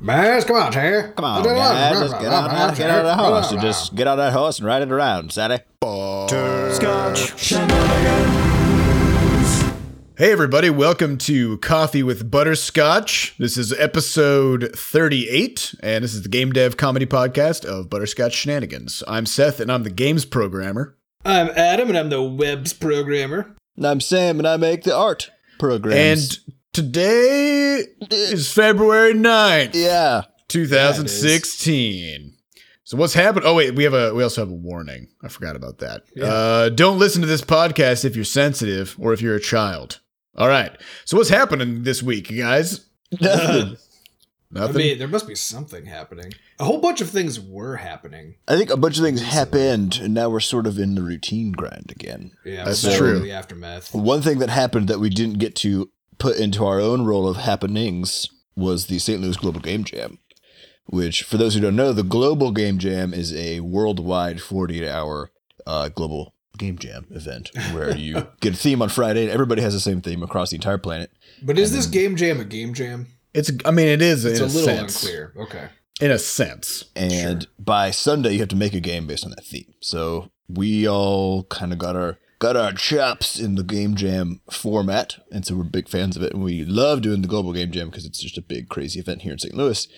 Bass, come on, Terry. Come on, guys, just get out, of, get out of the house and just get out of that horse and ride it around, Sadie. Hey, everybody, welcome to Coffee with Butterscotch. This is episode 38, and this is the game dev comedy podcast of Butterscotch Shenanigans. I'm Seth, and I'm the games programmer. I'm Adam, and I'm the webs programmer. And I'm Sam, and I make the art programs. And today is February 9th, yeah, 2016. So what's happened? Oh wait, we have a we also have a warning. I forgot about that. Uh, don't listen to this podcast if you're sensitive or if you're a child. All right. So what's happening this week, you guys? nothing. I mean, there must be something happening. A whole bunch of things were happening. I think a bunch of things happened, and now we're sort of in the routine grind again. Yeah, That's so true. The aftermath. One thing that happened that we didn't get to put into our own role of happenings was the St. Louis Global Game Jam, which, for those who don't know, the Global Game Jam is a worldwide 48 hour uh, global game jam event where you get a theme on Friday and everybody has the same theme across the entire planet. But is this game jam a game jam? It's I mean it is It's in a a, little sense. unclear. Okay. In a sense. And by Sunday, you have to make a game based on that theme. So we all kind of got our got our chops in the game jam format, and so we're big fans of it. And we love doing the global game jam because it's just a big, crazy event here in St. Louis.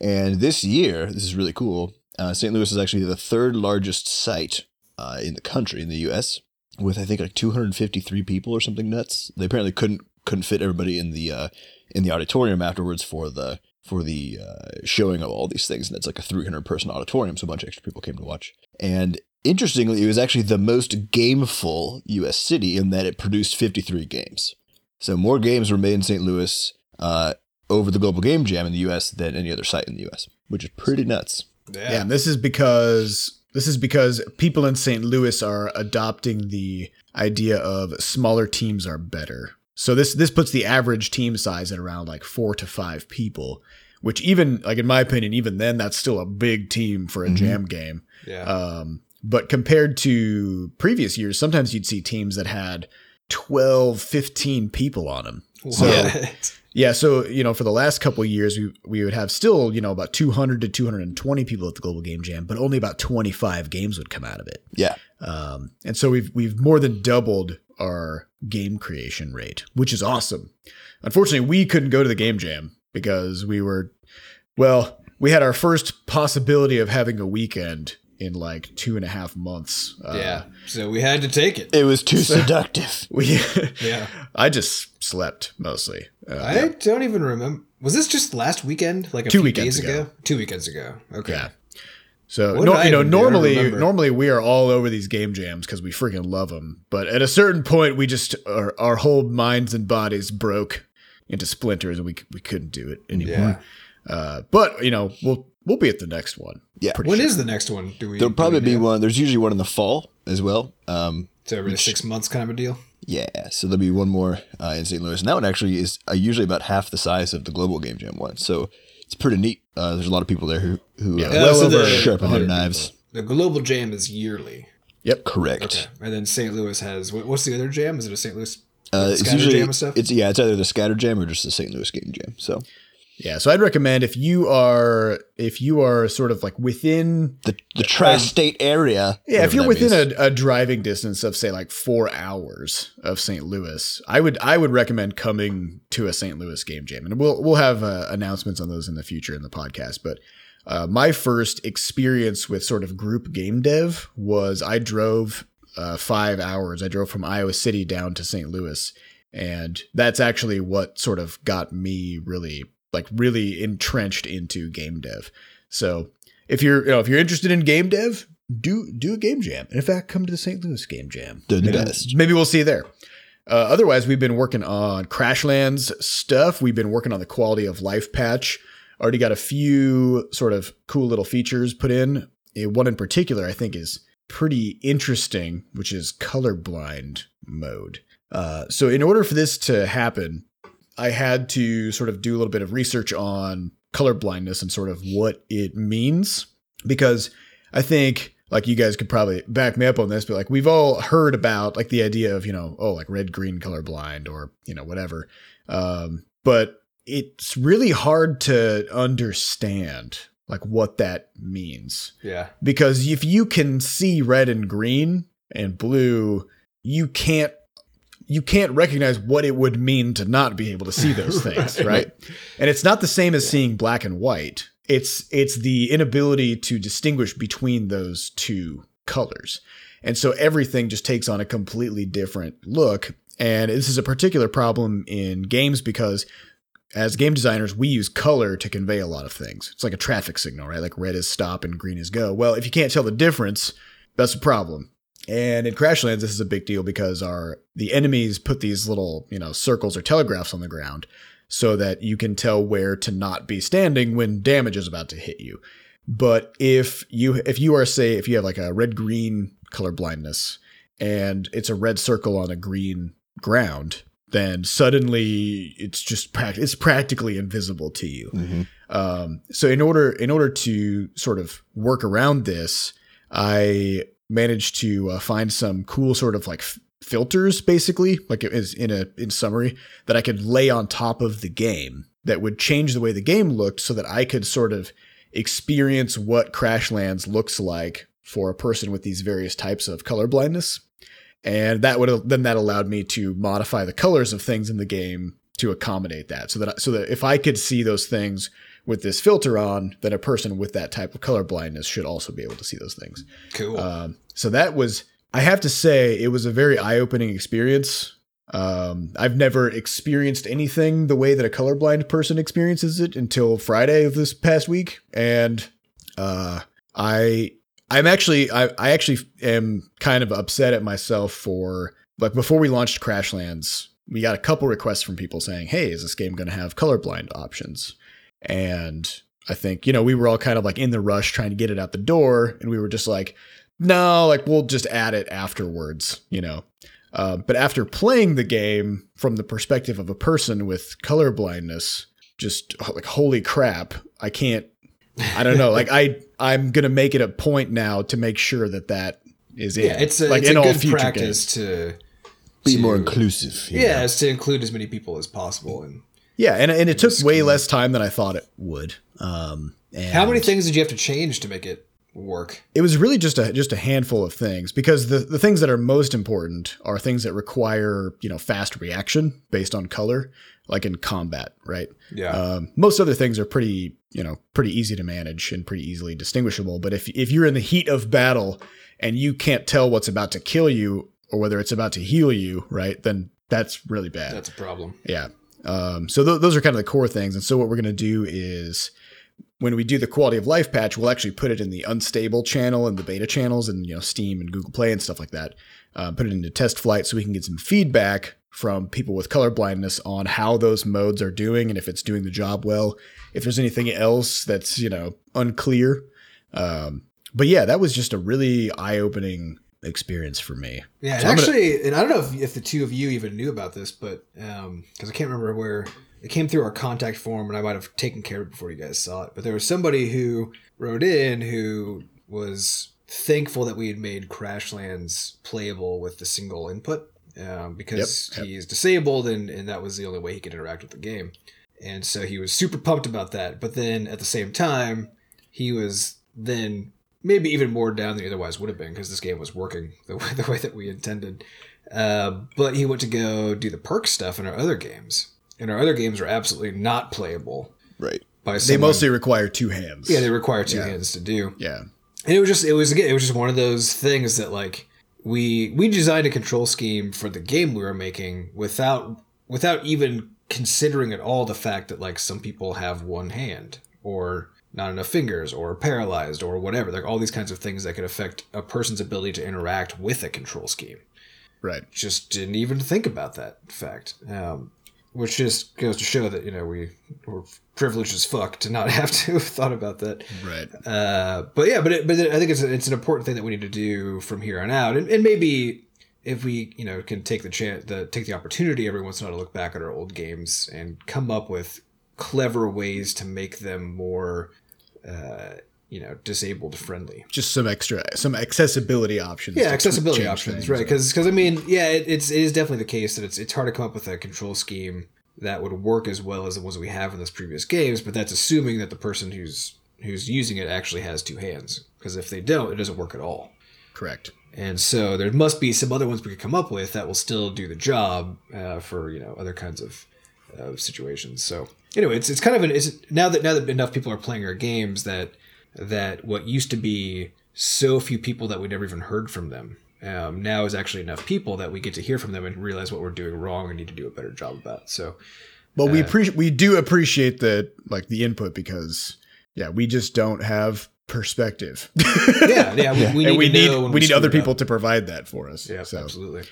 And this year, this is really cool. Uh, St. Louis is actually the third largest site uh, in the country in the U.S. with I think like 253 people or something nuts. They apparently couldn't couldn't fit everybody in the uh, in the auditorium afterwards for the for the uh, showing of all these things, and it's like a 300 person auditorium, so a bunch of extra people came to watch. And interestingly, it was actually the most gameful U.S. city in that it produced 53 games. So more games were made in St. Louis uh, over the Global Game Jam in the U.S. than any other site in the U.S., which is pretty nuts. Yeah. Yeah, and this is because this is because people in St. Louis are adopting the idea of smaller teams are better. So this this puts the average team size at around like 4 to 5 people, which even like in my opinion even then that's still a big team for a Mhm. jam game. Yeah. Um, but compared to previous years, sometimes you'd see teams that had 12, 15 people on them. So What? yeah, so you know, for the last couple of years, we we would have still you know about 200 to 220 people at the Global Game Jam, but only about 25 games would come out of it. Yeah. Um, and so we've we've more than doubled our game creation rate, which is awesome. Unfortunately, we couldn't go to the game jam because we were, well, we had our first possibility of having a weekend in like two and a half months. Uh, yeah. So we had to take it. It was too seductive. we, Yeah. I just slept mostly. Uh, I don't even remember. Was this just last weekend? Like a Two few weekends days ago. ago? Two weekends ago. Okay. Yeah. So no, you know, even do? I don't normally, normally we are all over these game jams because we freaking love them. But at a certain point, we just our, our whole minds and bodies broke into splinters, and we we couldn't do it anymore. Uh, but you know, we'll we'll be at the next one. Yeah. Pretty When sure. is the next one? Do we? There'll probably we be know? one. There's usually one in the fall as well. Um, So every six months kind of a deal. Yeah, so there'll be one more uh, in St. Louis, and that one actually is uh, usually about half the size of the Global Game Jam one. So it's pretty neat. Uh, there's a lot of people there who who Yeah, uh, well over the- sharpen their 100 knives. people. The Global Jam is yearly. Yep. Correct. Okay. And then St. Louis has what, what's the other jam? Is it a St. Louis? Uh, it's usually Jam stuff? it's yeah, it's either the Scatter Jam or just the St. Louis Game Jam. So Yeah. So I'd recommend if you are if you are sort of like within the the tri-state area. Yeah, if you're within a, a driving distance of say like four hours of St. Louis, I would I would recommend coming to a St. Louis game jam, and we'll we'll have uh, announcements on those in the future in the podcast. But uh, my first experience with sort of group game dev was I drove uh, five hours. I drove from Iowa City down to St. Louis, and that's actually what sort of got me really like really entrenched into game dev. So if you're you know if you're interested in game dev, do do a game jam. And in fact, come to the St. Louis game jam. They're the maybe, best. Maybe we'll see you there. Uh, otherwise, we've been working on Crashlands stuff. We've been working on the quality of life patch. Already got a few sort of cool little features put in. Eh, One in particular, I think, is pretty interesting, which is colorblind mode. Uh, so, in order for this to happen, I had to sort of do a little bit of research on color blindness and sort of what it means because I think like you guys could probably back me up on this, but like we've all heard about like the idea of, you know, oh, like red green color blind or, you know, whatever. Um, but it's really hard to understand like what that means Yeah. because if you can see red and green and blue, you can't you can't recognize what it would mean to not be able to see those things, Right. right? And it's not the same as seeing black and white. It's it's the inability to distinguish between those two colors. And so everything just takes on a completely different look. And this is a particular problem in games because as game designers, we use color to convey a lot of things. It's like a traffic signal, right? Like red is stop and green is go. Well, if you can't tell the difference, that's a problem. And in Crashlands, this is a big deal because our the enemies put these little, you know, circles or telegraphs on the ground so that you can tell where to not be standing when damage is about to hit you. But if you if you are say if you have like a red green color blindness and it's a red circle on a green ground, then suddenly it's just it's practically invisible to you. Mhm. Um, so in order in order to sort of work around this, I managed to uh, find some cool sort of like f- filters, basically, like it is in a in summary that I could lay on top of the game that would change the way the game looked, so that I could sort of experience what Crashlands looks like for a person with these various types of color blindness. And that would then that allowed me to modify the colors of things in the game to accommodate that, so that so that if I could see those things with this filter on, then a person with that type of color blindness should also be able to see those things. Cool. Um, so that was, I have to say, it was a very eye-opening experience. Um, I've never experienced anything the way that a colorblind person experiences it until Friday of this past week, and uh, I, I'm actually, I, I actually am kind of upset at myself for like before we launched Crashlands, we got a couple requests from people saying, "Hey, is this game going to have colorblind options?" And I think, you know, we were all kind of like in the rush trying to get it out the door. And we were just like, no, like we'll just add it afterwards, you know. Uh, but after playing the game from the perspective of a person with color blindness, just like, holy crap, I can't, I don't know. like I, I'm going to make it a point now to make sure that that is in. yeah, it's a, like it's in a all good future practice games. to Be to- more inclusive. Yeah, know? it's to include as many people as possible. And Yeah. And, and it took way less time than I thought it would. Um, and how many things did you have to change to make it work? it was really just a just a handful of things because the the things that are most important are things that require you know fast reaction based on color like in combat right Yeah. um, most other things are pretty you know pretty easy to manage and pretty easily distinguishable but if if you're in the heat of battle and you can't tell what's about to kill you or whether it's about to heal you right then that's really bad That's a problem. yeah. Um, so th- those are kind of the core things. And so what we're going to do is when we do the quality of life patch, we'll actually put it in the unstable channel and the beta channels and you know Steam and Google Play and stuff like that. Uh, put it into test flight so we can get some feedback from people with color blindness on how those modes are doing and if it's doing the job well. If there's anything else that's you know unclear. Um, but yeah, that was just a really eye-opening experience for me. Yeah, So I'm gonna- actually, and I don't know if, if the two of you even knew about this, but because I can't remember where it came through our contact form, and I might have taken care of it before you guys saw it. But there was somebody who wrote in who was thankful that we had made Crashlands playable with the single input um, because Yep, yep. he's disabled, and and that was the only way he could interact with the game. And so he was super pumped about that. But then at the same time, he was then maybe even more down than he otherwise would have been because this game was working the way, the way that we intended. Uh, but he went to go do the perk stuff in our other games, and our other games are absolutely not playable Right. by They mostly require two hands. yeah they require two Yeah. hands to do. yeah. And it was just it was again it was just one of those things that like we we designed a control scheme for the game we were making without without even considering at all the fact that like some people have one hand or not enough fingers or paralyzed or whatever like all these kinds of things that could affect a person's ability to interact with a control scheme Right. just didn't even think about that fact um, which just goes to show that you know we were privileged as fuck to not have to have thought about that Right. uh, but yeah, but it, but I think it's it's an important thing that we need to do from here on out, and, and maybe if we you know can take the chance, the take the opportunity every once in a while to look back at our old games and come up with clever ways to make them more, uh, you know, disabled friendly. just some extra some accessibility options Yeah, accessibility options, things. right? Because I mean, yeah, it, it's it is definitely the case that it's it's hard to come up with a control scheme that would work as well as the ones we have in those previous games. But that's assuming that the person who's who's using it actually has two hands. Because if they don't, it doesn't work at all. Correct. And so there must be some other ones we could come up with that will still do the job uh, for you know other kinds of uh, situations. So anyway, it's it's kind of an it's now that now that enough people are playing our games that that what used to be so few people that we never even heard from them um, now is actually enough people that we get to hear from them and realize what we're doing wrong and need to do a better job about. So Well, we appreciate we do appreciate the like the input because yeah, we just don't have perspective. yeah, yeah, we, we need we need we need other screwed up. people to provide that for us. Yeah, so absolutely.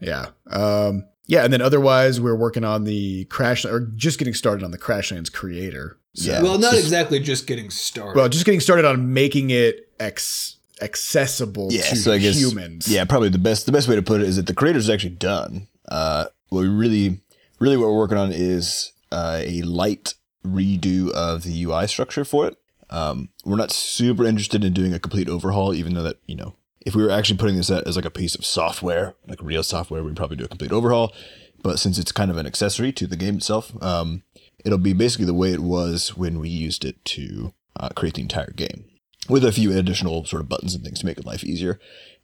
yeah, um, yeah, and then otherwise we're working on the crash or just getting started on the Crashlands creator. So, Yeah. Well, not Just- exactly just getting started. well, just getting started on making it ex- accessible Yeah, to so I guess humans. Yeah, probably the best the best way to put it is that the creator is actually done. Uh, what we really really what we're working on is uh, a light redo of the UI structure for it. Um, we're not super interested in doing a complete overhaul, even though that you know if we were actually putting this out as like a piece of software, like real software, we'd probably do a complete overhaul. But since it's kind of an accessory to the game itself, um, it'll be basically the way it was when we used it to uh, create the entire game, with a few additional sort of buttons and things to make life easier.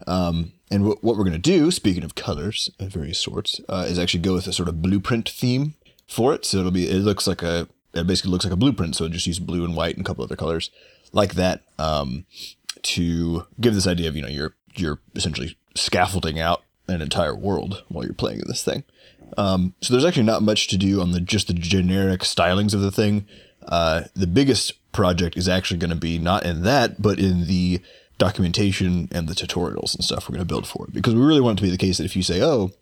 Um, and wh- what we're going to do, speaking of colors of various sorts, uh, is actually go with a sort of blueprint theme for it. So it'll be, it looks like a, it basically looks like a blueprint. So just use blue and white and a couple other colors like that um, to give this idea of, you know, you're, you're essentially scaffolding out an entire world while you're playing this thing. Um, so there's actually not much to do on the just the generic stylings of the thing. Uh, the biggest project is actually going to be not in that, but in the documentation and the tutorials and stuff we're going to build for it. Because we really want it to be the case that if you say, "Oh,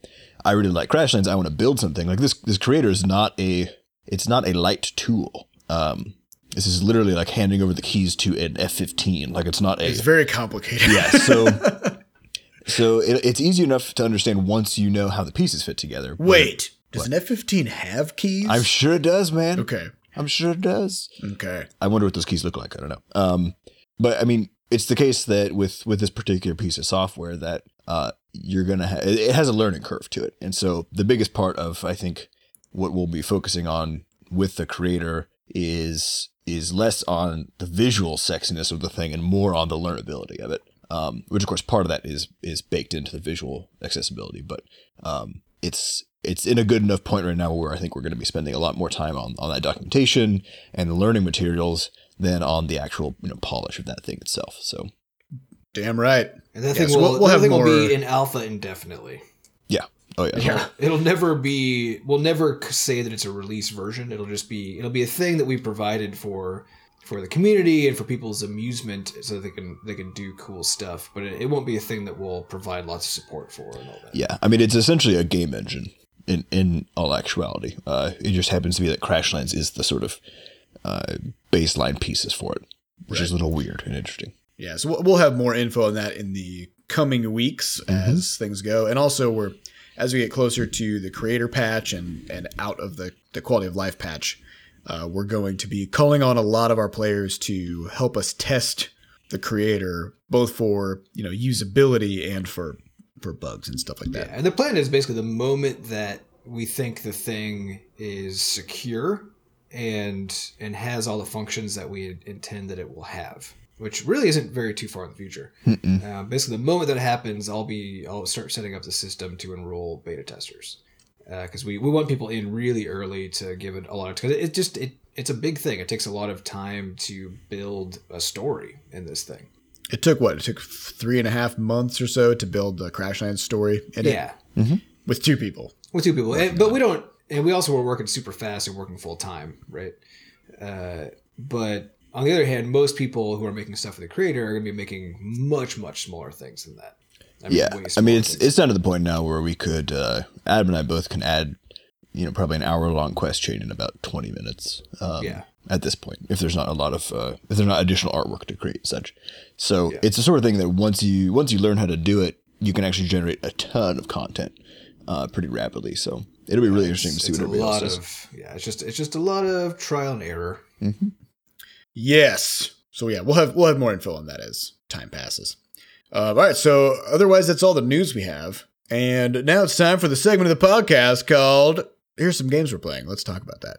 I really like Crashlands, I want to build something," like this, this creator is not a, it's not a light tool. Um, this is literally like handing over the keys to an F-15. Like it's not a It's very complicated. yeah so so it, it's easy enough to understand once you know how the pieces fit together Wait, does an F fifteen have keys? i'm sure it does man okay. i'm sure it does Okay. i wonder what those keys look like i don't know um but i mean it's the case that with with this particular piece of software that uh you're gonna have it it has a learning curve to it and so the biggest part of i think what we'll be focusing on with the creator is is less on the visual sexiness of the thing and more on the learnability of it. Um, which of course part of that is is baked into the visual accessibility, but um, it's it's in a good enough point right now where I think we're going to be spending a lot more time on, on that documentation and the learning materials than on the actual you know polish of that thing itself. So Damn right. and that Yeah, thing, so will, we'll- we'll that have thing will be in alpha indefinitely. yeah, oh yeah, Yeah, it'll never be. We'll never say that it's a release version. It'll just be. It'll be a thing that we provided for for the community and for people's amusement, so they can they can do cool stuff. But it, it won't be a thing that we'll provide lots of support for and all that. Yeah, I mean it's essentially a game engine in in all actuality. Uh, it just happens to be that Crashlands is the sort of uh, baseline pieces for it, which is a little weird and interesting. Yeah, so we'll- we'll have more info on that in the coming weeks as things go, and also we're as we get closer to the creator patch and and out of the the quality of life patch, uh, we're going to be calling on a lot of our players to help us test the creator, both for you know usability and for for bugs and stuff like that. Yeah, and the plan is basically the moment that we think the thing is secure and and has all the functions that we intend that it will have, which really isn't very too far in the future. Uh, basically, the moment that happens, I'll be I'll start setting up the system to enroll beta testers because we, we want people in really early to give it a lot of because it just it it's a big thing. It takes a lot of time to build a story in this thing. It took what? It took three and a half months or so to build the Crashlands story, and it- yeah, with two people. with two people and, but we don't and we also were working super fast and working full time right uh, but on the other hand most people who are making stuff for the creator are going to be making much much smaller things than that I yeah, I mean it's things. it's down to the point now where we could uh, Adam and I both can add you know probably an hour long quest chain in about twenty minutes. Um, Yeah. At this point, if there's not a lot of uh, if there's not additional artwork to create and such, so Yeah. it's the sort of thing that once you once you learn how to do it, you can actually generate a ton of content uh, pretty rapidly. So it'll be really interesting to see what everybody else lot does. of yeah it's just it's just a lot of trial and error Yes. So yeah, we'll have we'll have more info on that as time passes. Uh, all right. So otherwise, that's all the news we have. And now it's time for the segment of the podcast called here's some games we're playing. Let's talk about that.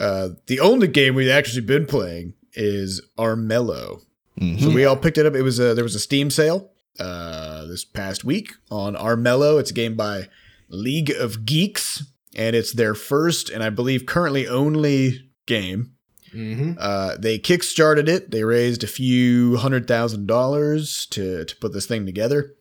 Uh, the only game we've actually been playing is Armello. Mhm. So we all picked it up. It was a there was a Steam sale uh, this past week on Armello. It's a game by League of Geeks, and it's their first and I believe currently only game. Mm-hmm. Uh, they kickstarted it. They raised a few hundred thousand dollars to to put this thing together.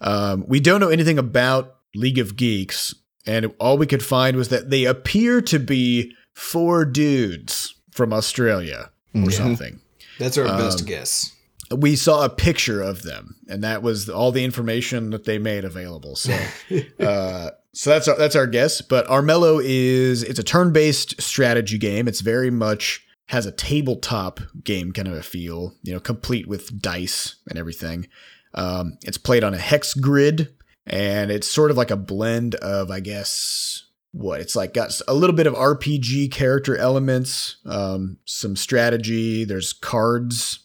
Um, we don't know anything about League of Geeks, and all we could find was that they appear to be four dudes from Australia or something. That's our best Um, guess. We saw a picture of them, and that was all the information that they made available. So, uh, so that's our, that's our guess. But Armello is it's a turn-based strategy game. It's very much has a tabletop game kind of a feel, you know, complete with dice and everything. Um, it's played on a hex grid, and it's sort of like a blend of, I guess, what it's like got a little bit of RPG character elements, um, some strategy. There's cards.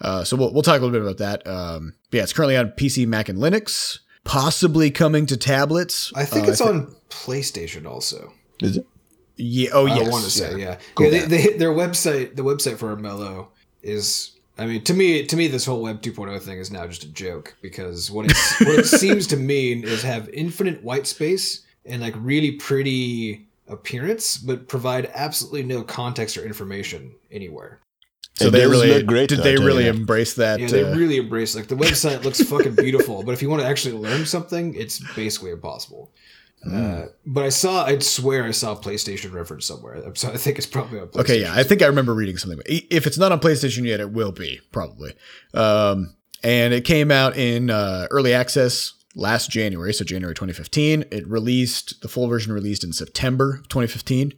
Uh, so we'll we'll talk a little bit about that. Um, but yeah, it's currently on PC, Mac, and Linux. Possibly coming to tablets. I think Uh, it's thi- on PlayStation also. Is it? Yeah. Oh yes. I want to say, yeah. Cool. yeah they, they, their website, the website for Armello is. I mean, to me, to me, this whole Web 2.0 thing is now just a joke because what it what it seems to mean is have infinite white space and like really pretty appearance, but provide absolutely no context or information anywhere. So It they really look great, did they really that. embrace that? Yeah, they uh, really embrace like the website looks fucking beautiful, but if you want to actually learn something, it's basically impossible. Mm. Uh, but I saw, I'd swear I saw a PlayStation reference somewhere, so I think it's probably on PlayStation. Okay, yeah, I think I remember reading something. If it's not on PlayStation yet, it will be probably. Um, and it came out in uh, early access last January, so January 2015. It released the full version released in September 2015.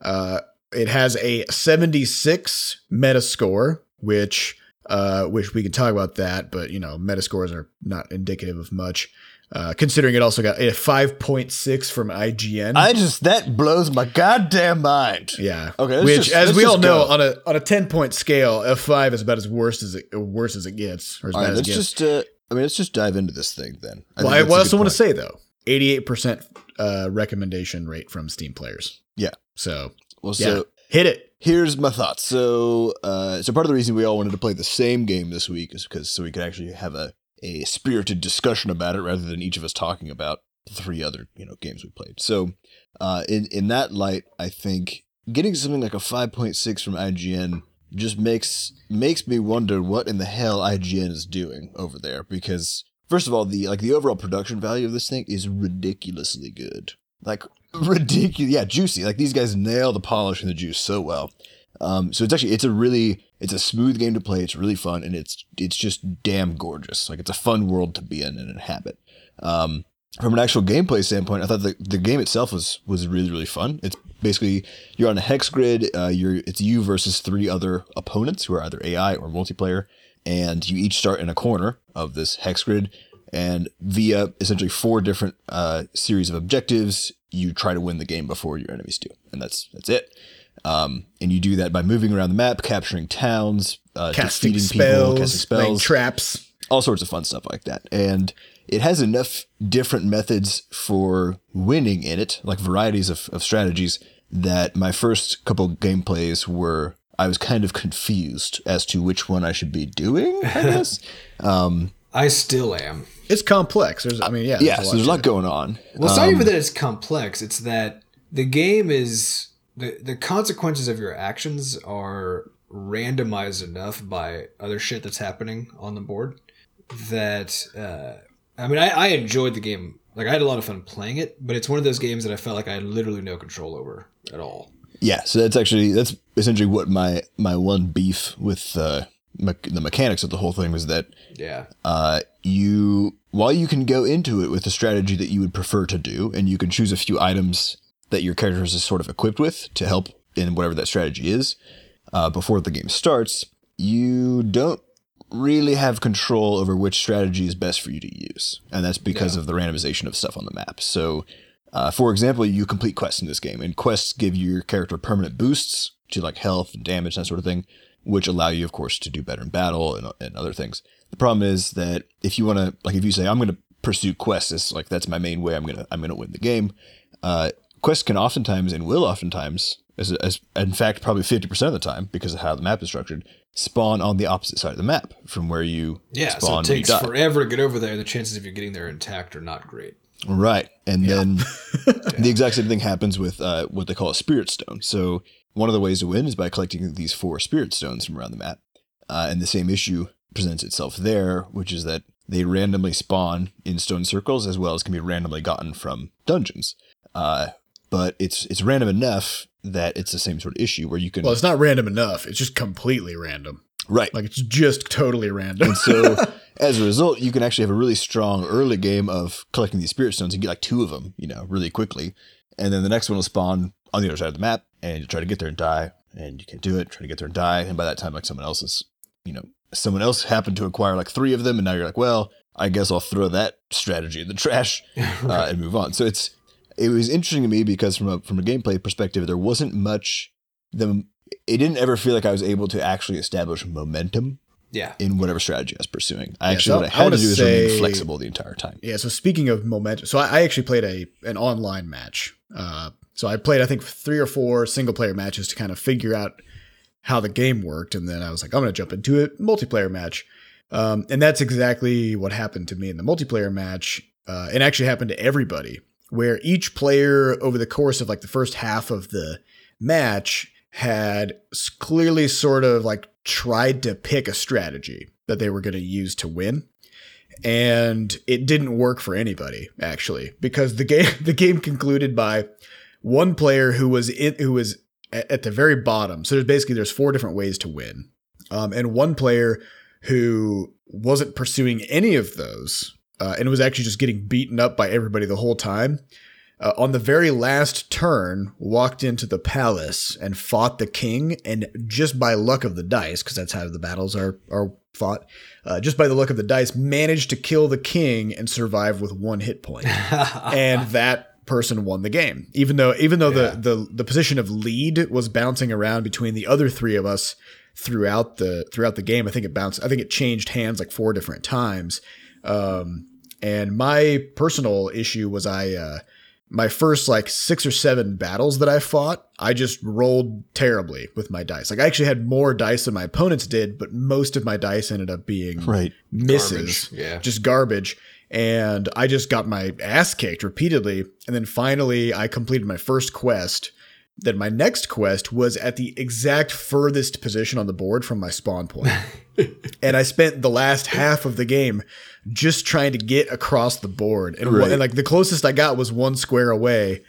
Uh, it has a 76 Metascore, which uh, which we can talk about that, but you know, Metascores are not indicative of much. Uh, considering it also got a 5.6 from IGN. I just that blows my goddamn mind. Yeah. Okay, Which, just- as we all know, go. on a on a ten point scale, F five is about as worst as it worse as it gets, or as All bad right, as it let's gets. just. Uh, I mean, let's just dive into this thing then. I well, I, that's well, a I also want to say though, eighty eight percent uh, recommendation rate from Steam players. Yeah. So Well, yeah, so hit it. here's my thoughts. So, uh, so part of the reason we all wanted to play the same game this week is because so we could actually have a a spirited discussion about it rather than each of us talking about three other you know games we played. So, uh, in in that light, I think getting something like a five point six from IGN just makes makes me wonder what in the hell IGN is doing over there because. First of all, the like the overall production value of this thing is ridiculously good. Like ridiculous, yeah, juicy. Like these guys nail the polish and the juice so well. Um, so it's actually it's a really it's a smooth game to play. It's really fun and it's it's just damn gorgeous. Like it's a fun world to be in and inhabit. Um, from an actual gameplay standpoint, I thought the, the game itself was was really really fun. It's basically you're on a hex grid. Uh, you're it's you versus three other opponents who are either AI or multiplayer, and you each start in a corner of this hex grid. And via essentially four different uh, series of objectives, you try to win the game before your enemies do, and that's that's it. Um, and you do that by moving around the map, capturing towns, uh, Casting defeating spells, people, casting spells, traps. all sorts of fun stuff like that. And it has enough different methods for winning in it, like varieties of, of strategies, that my first couple gameplays were I was kind of confused as to which one I should be doing, I guess. um, I still am. It's complex. There's, I mean, yeah, yeah, so there's a lot going on. Well, it's not Um, even that it's complex. It's that the game is the the consequences of your actions are randomized enough by other shit that's happening on the board that uh, I mean, I, I enjoyed the game. Like I had a lot of fun playing it, but it's one of those games that I felt like I had literally no control over at all. Yeah, so that's actually that's essentially what my my one beef with uh, me- the mechanics of the whole thing was that Yeah, uh, you while you can go into it with a strategy that you would prefer to do, and you can choose a few items that your character is sort of equipped with to help in whatever that strategy is uh, before the game starts, you don't really have control over which strategy is best for you to use, and that's because Yeah. of the randomization of stuff on the map. So. Uh, for example, you complete quests in this game, and quests give your character permanent boosts to like health and damage, that sort of thing, which allow you, of course, to do better in battle and, and other things. The problem is that if you want to, like, if you say I'm going to pursue quests, it's like that's my main way. I'm gonna I'm gonna win the game. Uh, quests can oftentimes and will oftentimes, as, as in fact probably fifty percent of the time because of how the map is structured, spawn on the opposite side of the map from where you Yeah, so it takes forever to get over there. And the chances of you getting there intact are not great. Right. And then the exact same thing happens with uh, what they call a spirit stone. So one of the ways to win is by collecting these four spirit stones from around the map. Uh, and the same issue presents itself there, which is that they randomly spawn in stone circles as well as can be randomly gotten from dungeons. Uh, but it's it's random enough that it's the same sort of issue where you can Well, it's not random enough. It's just completely random. right Like it's just totally random. And so, as a result, you can actually have a really strong early game of collecting these spirit stones and get like two of them, you know, really quickly. And then the next one will spawn on the other side of the map, and you try to get there and die, and you can't do it. Try to get there and die, and by that time, like someone else is, you know, someone else happened to acquire like three of them, and now you're like, well, I guess I'll throw that strategy in the trash uh, and move on. So it's it was interesting to me because from a from a gameplay perspective, there wasn't much. The it didn't ever feel like I was able to actually establish momentum Yeah. in whatever strategy I was pursuing. I Yeah, actually so what I I had to wanna do is say- remain flexible the entire time. Yeah. So speaking of momentum, so I, I actually played a an online match. Uh, so I played I think three or four single player matches to kind of figure out how the game worked, and then I was like, I'm going to jump into a multiplayer match. Um, and that's exactly what happened to me in the multiplayer match. Uh, it actually happened to everybody, where each player over the course of like the first half of the match had clearly sort of like tried to pick a strategy that they were going to use to win and it didn't work for anybody actually because the game the game concluded by one player who was in, who was at, the very bottom. So there's basically there's four different ways to win, um, and one player who wasn't pursuing any of those uh, and was actually just getting beaten up by everybody the whole time. Uh, on the very last turn, walked into the palace and fought the king, and just by luck of the dice, because that's how the battles are are fought, uh, just by the luck of the dice, managed to kill the king and survive with one hit point. and that person won the game. Even though even though Yeah. the, the the position of lead was bouncing around between the other three of us throughout the throughout the game. I think it bounced. I think it changed hands like four different times. Um, and my personal issue was I uh, my first like six or seven battles that I fought, I just rolled terribly with my dice. Like I actually had more dice than my opponents did, but most of my dice ended up being Right. misses Garbage, yeah. just garbage. And I just got my ass kicked repeatedly. And then finally, I completed my first quest. Then my next quest was at the exact furthest position on the board from my spawn point. and I spent the last half of the game just trying to get across the board. And, Right. and like the closest I got was one square away.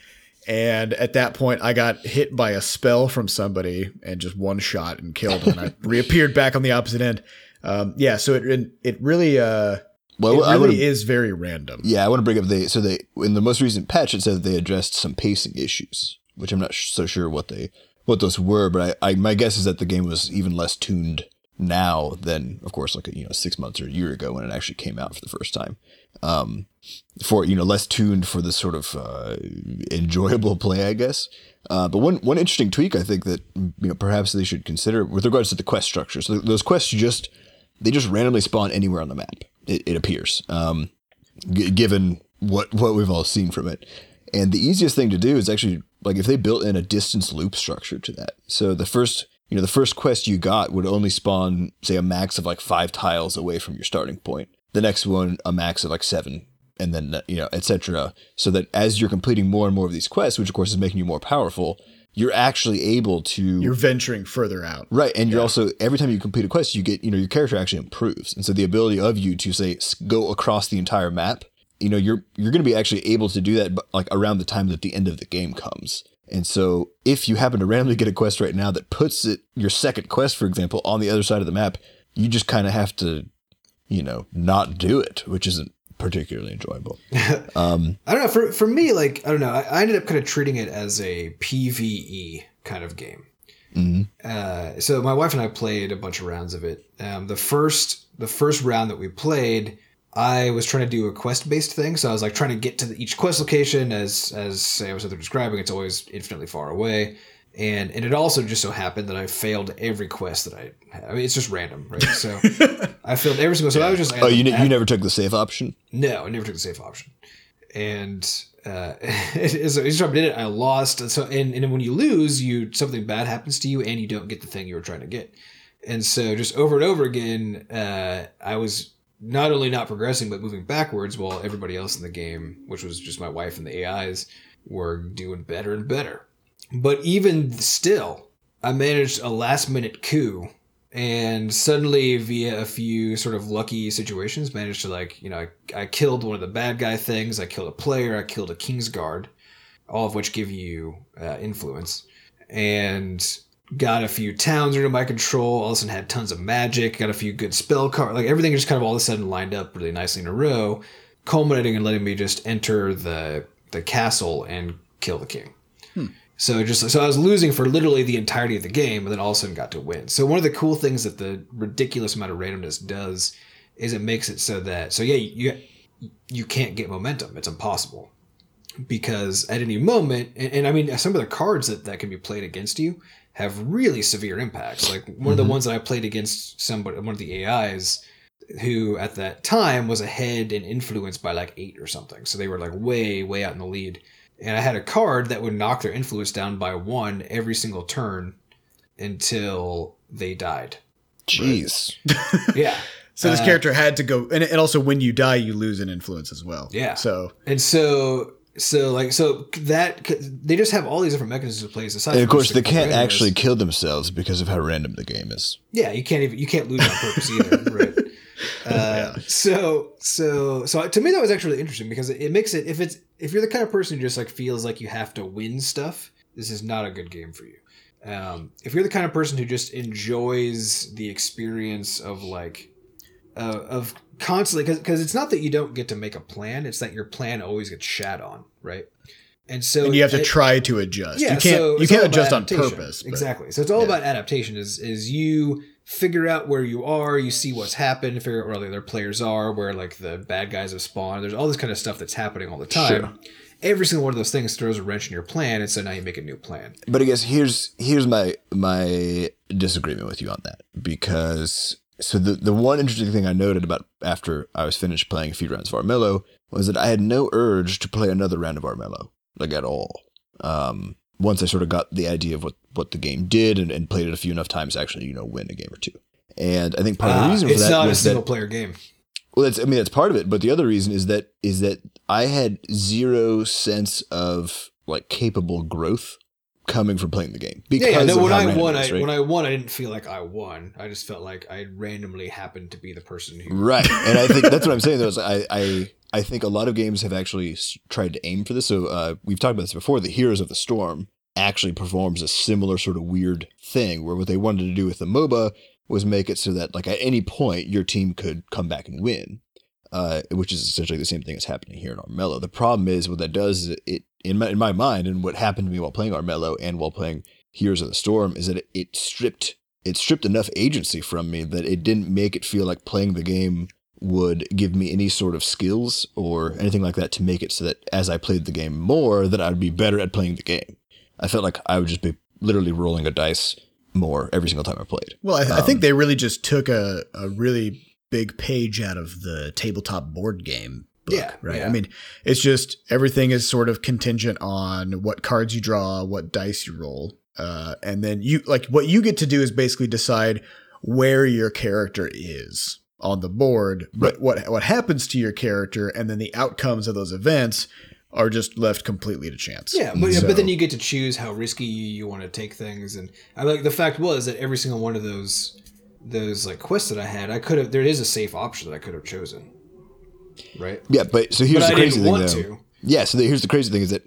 And at that point, I got hit by a spell from somebody and just one shot and killed. And I reappeared back on the opposite end. Um, yeah, so it it really uh, Well, it really is very random. Yeah, I want to bring up they so they in the most recent patch it said they addressed some pacing issues, which I'm not sh- so sure what they what those were, but I, I my guess is that the game was even less tuned now than of course like you know six months or a year ago when it actually came out for the first time. Um, for you know less tuned for this sort of uh, enjoyable play, I guess. Uh, but one one interesting tweak I think that you know perhaps they should consider with regards to the quest structure. So those quests just they just randomly spawn anywhere on the map. It, it appears. Um, g- given what what we've all seen from it. And the easiest thing to do is actually like if they built in a distance loop structure to that. So the first you know the first quest you got would only spawn say a max of like five tiles away from your starting point. The next one a max of like seven, and then uh, you know etc. So that as you're completing more and more of these quests, which of course is making you more powerful, you're actually able to You're venturing further out. Right, and you're also every time you complete a quest, you get you know your character actually improves, and so the ability of you to say go across the entire map, you know you're you're going to be actually able to do that, like around the time that the end of the game comes. And so if you happen to randomly get a quest right now that puts it your second quest, for example, on the other side of the map, you just kind of have to, you know, not do it, which isn't particularly enjoyable. Um, I don't know. For for me, like I don't know. I, I ended up kind of treating it as a PVE kind of game. mhm. Uh, so my wife and I played a bunch of rounds of it. Um, the first the first round that we played, I was trying to do a quest based thing. So I was like trying to get to the, each quest location. As as Sam was describing, it's always infinitely far away. And and it also just so happened that I failed every quest that I. I mean, it's just random, right? So I failed every single. So I was just. like, Oh, you ne- you never took the safe option? no, I never took the safe option. And uh, so each time I did it, I lost. And so and, and when you lose, you something bad happens to you, and you don't get the thing you were trying to get. And so just over and over again, uh, I was not only not progressing but moving backwards, while everybody else in the game, which was just my wife and the AIs, were doing better and better. But even still, I managed a last minute coup and suddenly via a few sort of lucky situations managed to like you know I, I killed one of the bad guy things i killed a player i killed a kingsguard all of which give you uh, influence and got a few towns under my control all of a sudden had tons of magic got a few good spell cards like everything just kind of all of a sudden lined up really nicely in a row culminating in letting me just enter the the castle and kill the king hmm. so just so I was losing for literally the entirety of the game, and then all of a sudden got to win. So one of the cool things that the ridiculous amount of randomness does is it makes it so that so yeah you you can't get momentum. It's impossible because at any moment, and, and I mean some of the cards that that can be played against you have really severe impacts. Like one of the ones that I played against somebody, one of the AIs who at that time was ahead and influenced by like eight or something. So they were like way, way out in the lead and I had a card that would knock their influence down by one every single turn until they died. Jeez. Yeah. So this Uh, character had to go, and, and also when you die, you lose an influence as well. Yeah. So And so, so like, so that they just have all these different mechanisms to play. Aside And of course, they can't randomness. actually kill themselves because of how random the game is. Yeah, you can't even you can't lose on purpose either, right? Uh, so so so to me that was actually really interesting because it, it makes it if it's if you're the kind of person who just like feels like you have to win stuff, this is not a good game for you. Um, if you're the kind of person who just enjoys the experience of like uh, of constantly because because it's not that you don't get to make a plan, it's that your plan always gets shat on, right? And so and you have to it- try to adjust. yeah, you can't so you can't adjust on purpose. but- Exactly. So it's all yeah. about adaptation. Is is you figure out where you are, you see what's happened, figure out where the other players are, where like the bad guys have spawned. There's all this kind of stuff that's happening all the time. Sure. Every single one of those things throws a wrench in your plan, and so now you make a new plan. But I guess here's here's my my disagreement with you on that because so the the one interesting thing I noted about after I was finished playing a few rounds of Armello was that I had no urge to play another round of Armello like at all. Um, once I sort of got the idea of what what the game did and, and played it a few enough times, to actually you know win a game or two. And I think part of the Ah, reason for it's that not a single that player game. well, that's I mean that's part of it, but the other reason is that is that I had zero sense of like capable growth coming from playing the game. Yeah, yeah. because No, when I won, I, is, right? when I won, I didn't feel like I won. I just felt like I randomly happened to be the person who. Right, and I think that's what I'm saying. Though, is I, I I think a lot of games have actually tried to aim for this. So uh, we've talked about this before. The Heroes of the Storm actually performs a similar sort of weird thing, where what they wanted to do with the MOBA was make it so that like at any point your team could come back and win, uh, which is essentially the same thing that's happening here in Armello. The problem is what that does is it in my in my mind and what happened to me while playing Armello and while playing Heroes of the Storm is that it, it stripped it stripped enough agency from me that it didn't make it feel like playing the game would give me any sort of skills or anything like that to make it so that as I played the game more that I'd be better at playing the game. I felt like I would just be literally rolling a dice more every single time I played. Well, I, I Um, think they really just took a, a really big page out of the tabletop board game. Book, Yeah, right. yeah. I mean, it's just everything is sort of contingent on what cards you draw, what dice you roll, uh, and then you like what you get to do is basically decide where your character is on the board, but Right. what what happens to your character, and then the outcomes of those events are just left completely to chance. Yeah, but, So- but then you get to choose how risky you want to take things, and I like the fact was that every single one of those those like quests that I had, I could have. There is a safe option that I could have chosen, right? Yeah, but so here's but the I crazy thing want though. to. Yeah, so the, here's the crazy thing is that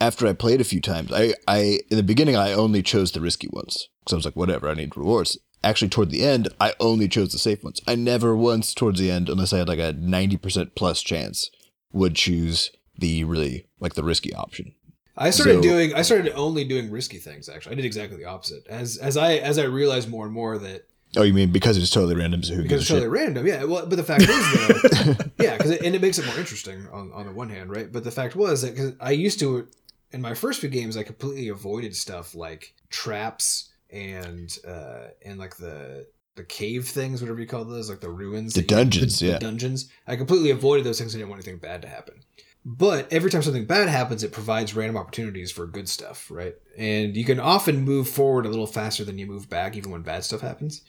after I played a few times, I, I in the beginning I only chose the risky ones because I was like, whatever, I need rewards. Actually, toward the end, I only chose the safe ones. I never once towards the end, unless I had like a ninety percent plus chance, would choose the really like the risky option. I started So- doing. I started only doing risky things. Actually, I did exactly the opposite. As as I as I realized more and more that Oh, you mean because it's totally random? So who because it's totally shit? random. Yeah. Well, but the fact is though, yeah, because it, and it makes it more interesting on on the one hand, right? But the fact was that because I used to in my first few games, I completely avoided stuff like traps and uh and like the the cave things, whatever you call those, like the ruins, The that you- dungeons, the, yeah. the dungeons. I completely avoided those things. I didn't want anything bad to happen. But every time something bad happens, it provides random opportunities for good stuff, right? And you can often move forward a little faster than you move back, even when bad stuff happens.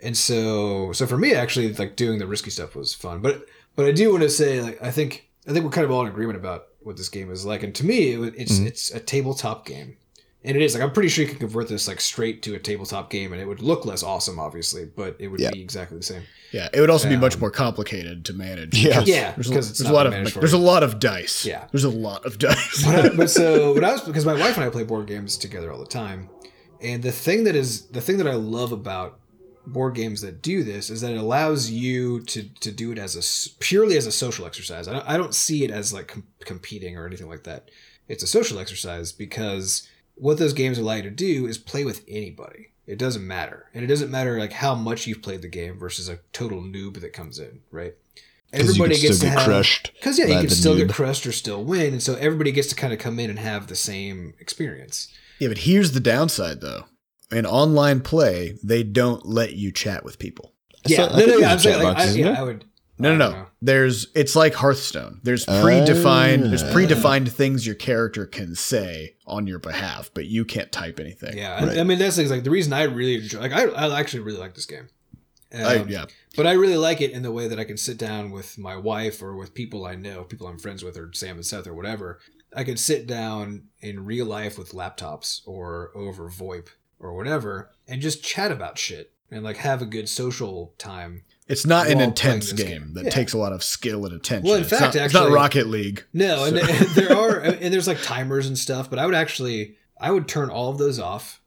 And so, so for me, actually, like doing the risky stuff was fun. But but I do want to say, like, I think I think we're kind of all in agreement about what this game is like. And to me, it, it's Mm-hmm. it's a tabletop game, and it is like I'm pretty sure you can convert this like straight to a tabletop game, and it would look less awesome, obviously, but it would Yeah. be exactly the same. Yeah, it would also be much Um, more complicated to manage. Yeah. because Yeah, there's, a, because it's there's a lot of like, there's a lot of dice. Yeah. there's a lot of dice. but, but so when I was because my wife and I play board games together all the time, and the thing that is the thing that I love about board games that do this is that it allows you to to do it as a purely as a social exercise. I don't, I don't see it as like com- competing or anything like that. It's a social exercise because what those games allow you to do is play with anybody. It doesn't matter, and it doesn't matter like how much you've played the game versus a total noob that comes in, right? Everybody can still get crushed because yeah, you can still get crushed or still win, and so everybody gets to kind of come in and have the same experience. yeah, but here's the downside though. In online play, they don't let you chat with people. Yeah, saw- I no, no, yeah, a I'm saying chat like, box, I, yeah. I would. No, no, no. There's it's like Hearthstone. There's predefined there's Ah. predefined things your character can say on your behalf, but you can't type anything. Yeah, I- Right. I, mean that's the like the reason I really enjoy. Like I, I actually really like this game. Um, I, yeah. But I really like it in the way that I can sit down with my wife or with people I know, people I'm friends with, or Sam and Seth or whatever. I could sit down in real life with laptops or over VoIP or whatever and just chat about shit and like have a good social time. It's not an intense game, game. that Yeah. takes a lot of skill and attention. Well, in It's fact, not, it's not Rocket League. No, and So- there are and there's like timers and stuff, but I would actually I would turn all of those off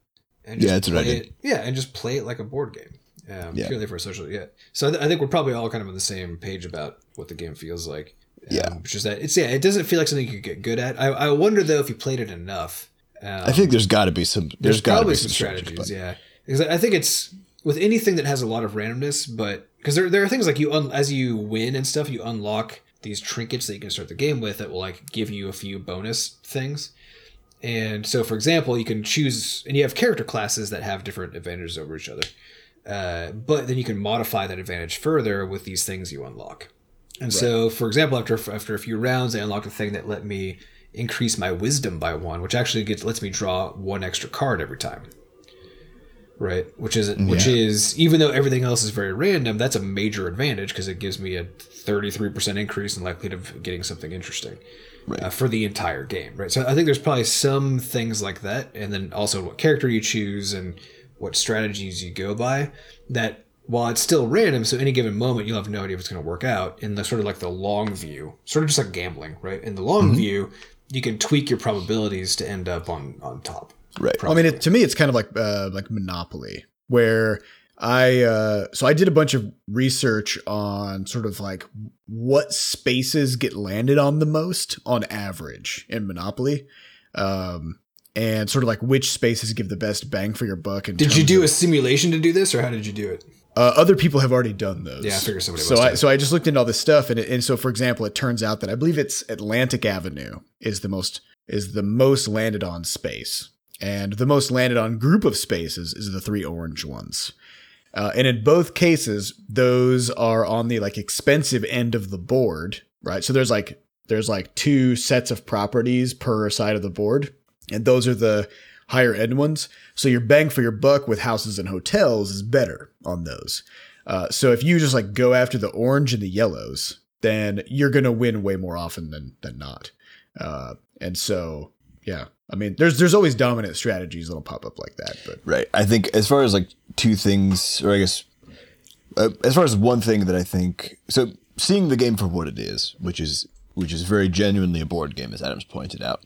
and Yeah, that's what I play did. it. Yeah, and just play it like a board game. Um, Yeah. purely for social. Yeah. So I, th- I think we're probably all kind of on the same page about what the game feels like. Um, Yeah. Which is that it's yeah, it doesn't feel like something you could get good at. I, I wonder though if you played it enough. Um, I think there's got to be some. there's, there's got to probably be some some strategies, yeah. Because I think it's with anything that has a lot of randomness, but because there, there are things like you un, as you win and stuff, you unlock these trinkets that you can start the game with that will like give you a few bonus things. And so, for example, you can choose, and you have character classes that have different advantages over each other. Uh, but then you can modify that advantage further with these things you unlock. And so, for example, after after a few rounds, I unlocked a thing that let me increase my wisdom by one, which actually gets lets me draw one extra card every time. Right, which is which is even though everything else is very random, that's a major advantage because it gives me a thirty three percent increase in likelihood of getting something interesting Right. uh, for the entire game. Right, so I think there's probably some things like that, and then also what character you choose and what strategies you go by. That while it's still random, so any given moment you'll have no idea if it's going to work out. In the sort of like the long view, sort of just like gambling, right? In the long view, you can tweak your probabilities to end up on on top. Right. I mean, it, to me, it's kind of like uh, like Monopoly, where I uh, so I did a bunch of research on sort of like what spaces get landed on the most on average in Monopoly, um, and sort of like which spaces give the best bang for your buck. In Did you do of- a simulation to do this, or how did you do it? Uh, other people have already done those. Yeah, I figure somebody So I so I just looked into all this stuff, and it, and so for example, it turns out that I believe it's Atlantic Avenue is the most is the most landed on space, and the most landed on group of spaces is the three orange ones. Uh, and in both cases, those are on the like expensive end of the board, right? So there's like there's like two sets of properties per side of the board, and those are the higher end ones. So your bang for your buck with houses and hotels is better on those. Uh, so if you just like go after the orange and the yellows, then you're gonna win way more often than than not. Uh, and so yeah, I mean, there's there's always dominant strategies that'll pop up like that, but Right. I think as far as like two things, or I guess uh, as far as one thing that I think, so seeing the game for what it is, which is which is very genuinely a board game, as Adams pointed out.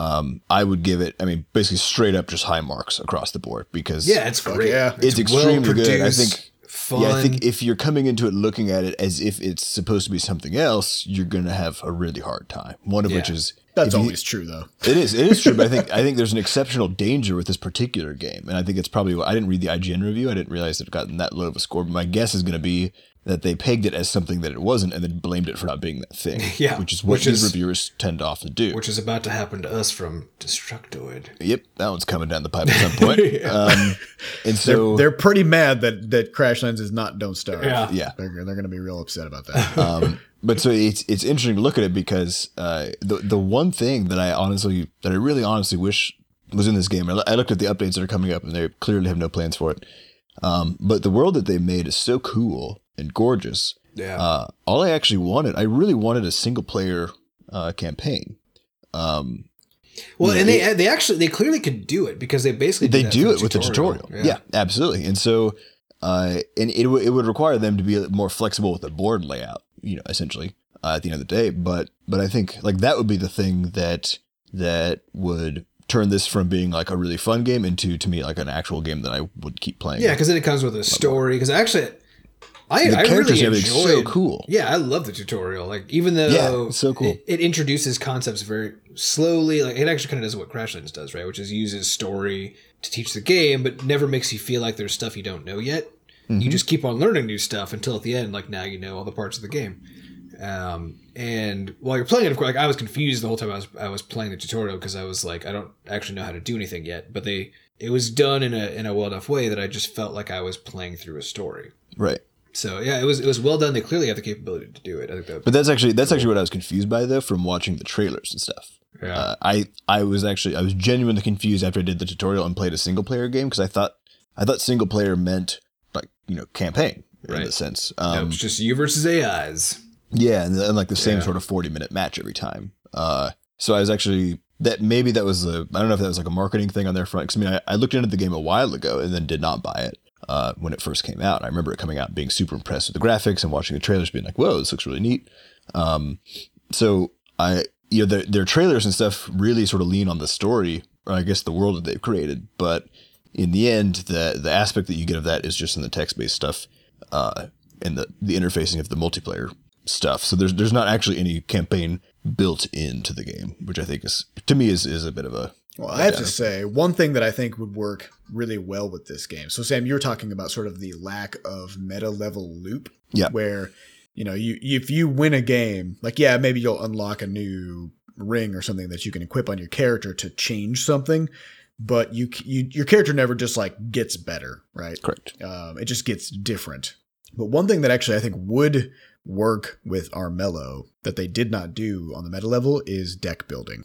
Um, I would give it. I mean, basically straight up just high marks across the board because Yeah, it's Fuck great. yeah. It's extremely good. I think- fun. yeah, I think if you're coming into it looking at it as if it's supposed to be something else, you're gonna have a really hard time. One of which is that's if you- always true though. It is. It is true, but I think I think there's an exceptional danger with this particular game, and I think it's probably. I didn't read the IGN review. I didn't realize it had gotten that low of a score. But my guess is going to be that they pegged it as something that it wasn't and then blamed it for not being that thing. Yeah, which is what which these is- reviewers tend to often do. Which is about to happen to us from Destructoid. yep, that one's coming down the pipe at some point. um, and They're, so they're pretty mad that that Crashlands is not Don't Starve. Yeah. yeah, They're, they're going to be real upset about that. um, but so it's it's interesting to look at it because uh, the the one thing that I honestly that I really honestly wish was in this game. I, I looked at the updates that are coming up, and they clearly have no plans for it. Um, but the world that they made is so cool and gorgeous. Yeah. Uh, all I actually wanted, I really wanted a single player uh, campaign. Um, well, and they they actually they clearly could do it because they basically they do it with the tutorial. Yeah. absolutely. And so, uh, and it, w- it would require them to be more flexible with the board layout, you know, essentially uh, at the end of the day. But, but I think like that would be the thing that, that would turn this from being like a really fun game into, to me, like an actual game that I would keep playing. Yeah, because then it comes with a story. Because actually, I, The I characters really everything's so enjoyed. cool. Yeah, I love the tutorial. Like even though Yeah, it's so cool. it, it introduces concepts very slowly. Like it actually kind of does what Crashlands does, right? Which is uses story to teach the game, but never makes you feel like there's stuff you don't know yet. Mm-hmm. You just keep on learning new stuff until at the end, like now you know all the parts of the game. Um, and while you're playing it, of course, like I was confused the whole time I was I was playing the tutorial because I was like, I don't actually know how to do anything yet. But they it was done in a in a well enough way that I just felt like I was playing through a story. Right. So yeah, it was it was well done. They clearly have the capability to do it. I think that. But that's actually, that's actually what I was confused by though from watching the trailers and stuff. Yeah. Uh, I I was actually I was genuinely confused after I did the tutorial and played a single player game because I thought I thought single player meant like you know campaign in Right. a sense. No, Um, it's just you versus AIs. yeah, and, and like the same Yeah. sort of forty minute match every time. Uh, so I was actually that maybe that was a I don't know if that was like a marketing thing on their front. Because I mean I, I looked into the game a while ago and then did not buy it. Uh, when it first came out, I remember it coming out being super impressed with the graphics and watching the trailers, being like, "Whoa, this looks really neat." Um, so I, you know, their, their trailers and stuff really sort of lean on the story, or I guess the world that they've created. But in the end, the the aspect that you get of that is just in the text based stuff, uh, and the the interfacing of the multiplayer stuff. So there's there's not actually any campaign built into the game, which I think is to me is is a bit of a Well, I have to say, one thing that I think would work really well with this game. So, Sam, you were talking about sort of the lack of meta level loop. Yeah. Where, you know, you if you win a game, like, yeah, maybe you'll unlock a new ring or something that you can equip on your character to change something, but you, you your character never just like gets better, right? correct. Um, it just gets different. But one thing that actually I think would work with Armello that they did not do on the meta level is deck building.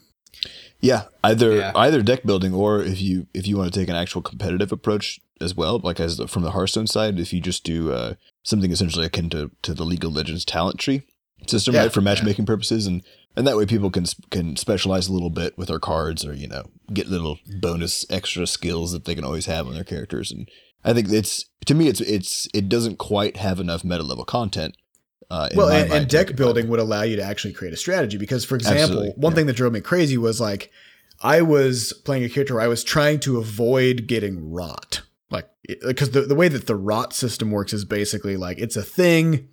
Yeah, either Yeah. either deck building or if you if you want to take an actual competitive approach as well, like as the, from the Hearthstone side, if you just do uh, something essentially akin to, to the League of Legends talent tree system, Yeah, right, for yeah. matchmaking purposes, and and that way people can can specialize a little bit with their cards, or you know get little bonus extra skills that they can always have on their characters, and I think it's to me it's it's it doesn't quite have enough meta level content. Uh, well, and, and deck building would allow you to actually create a strategy because, for example, Absolutely, one yeah. thing that drove me crazy was like I was playing a character where I was trying to avoid getting rot. Like, because the, the way that the rot system works is basically like it's a thing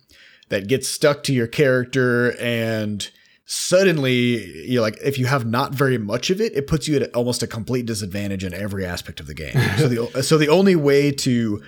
that gets stuck to your character and suddenly you're like if you have not very much of it it puts you at almost a complete disadvantage in every aspect of the game so the so the only way to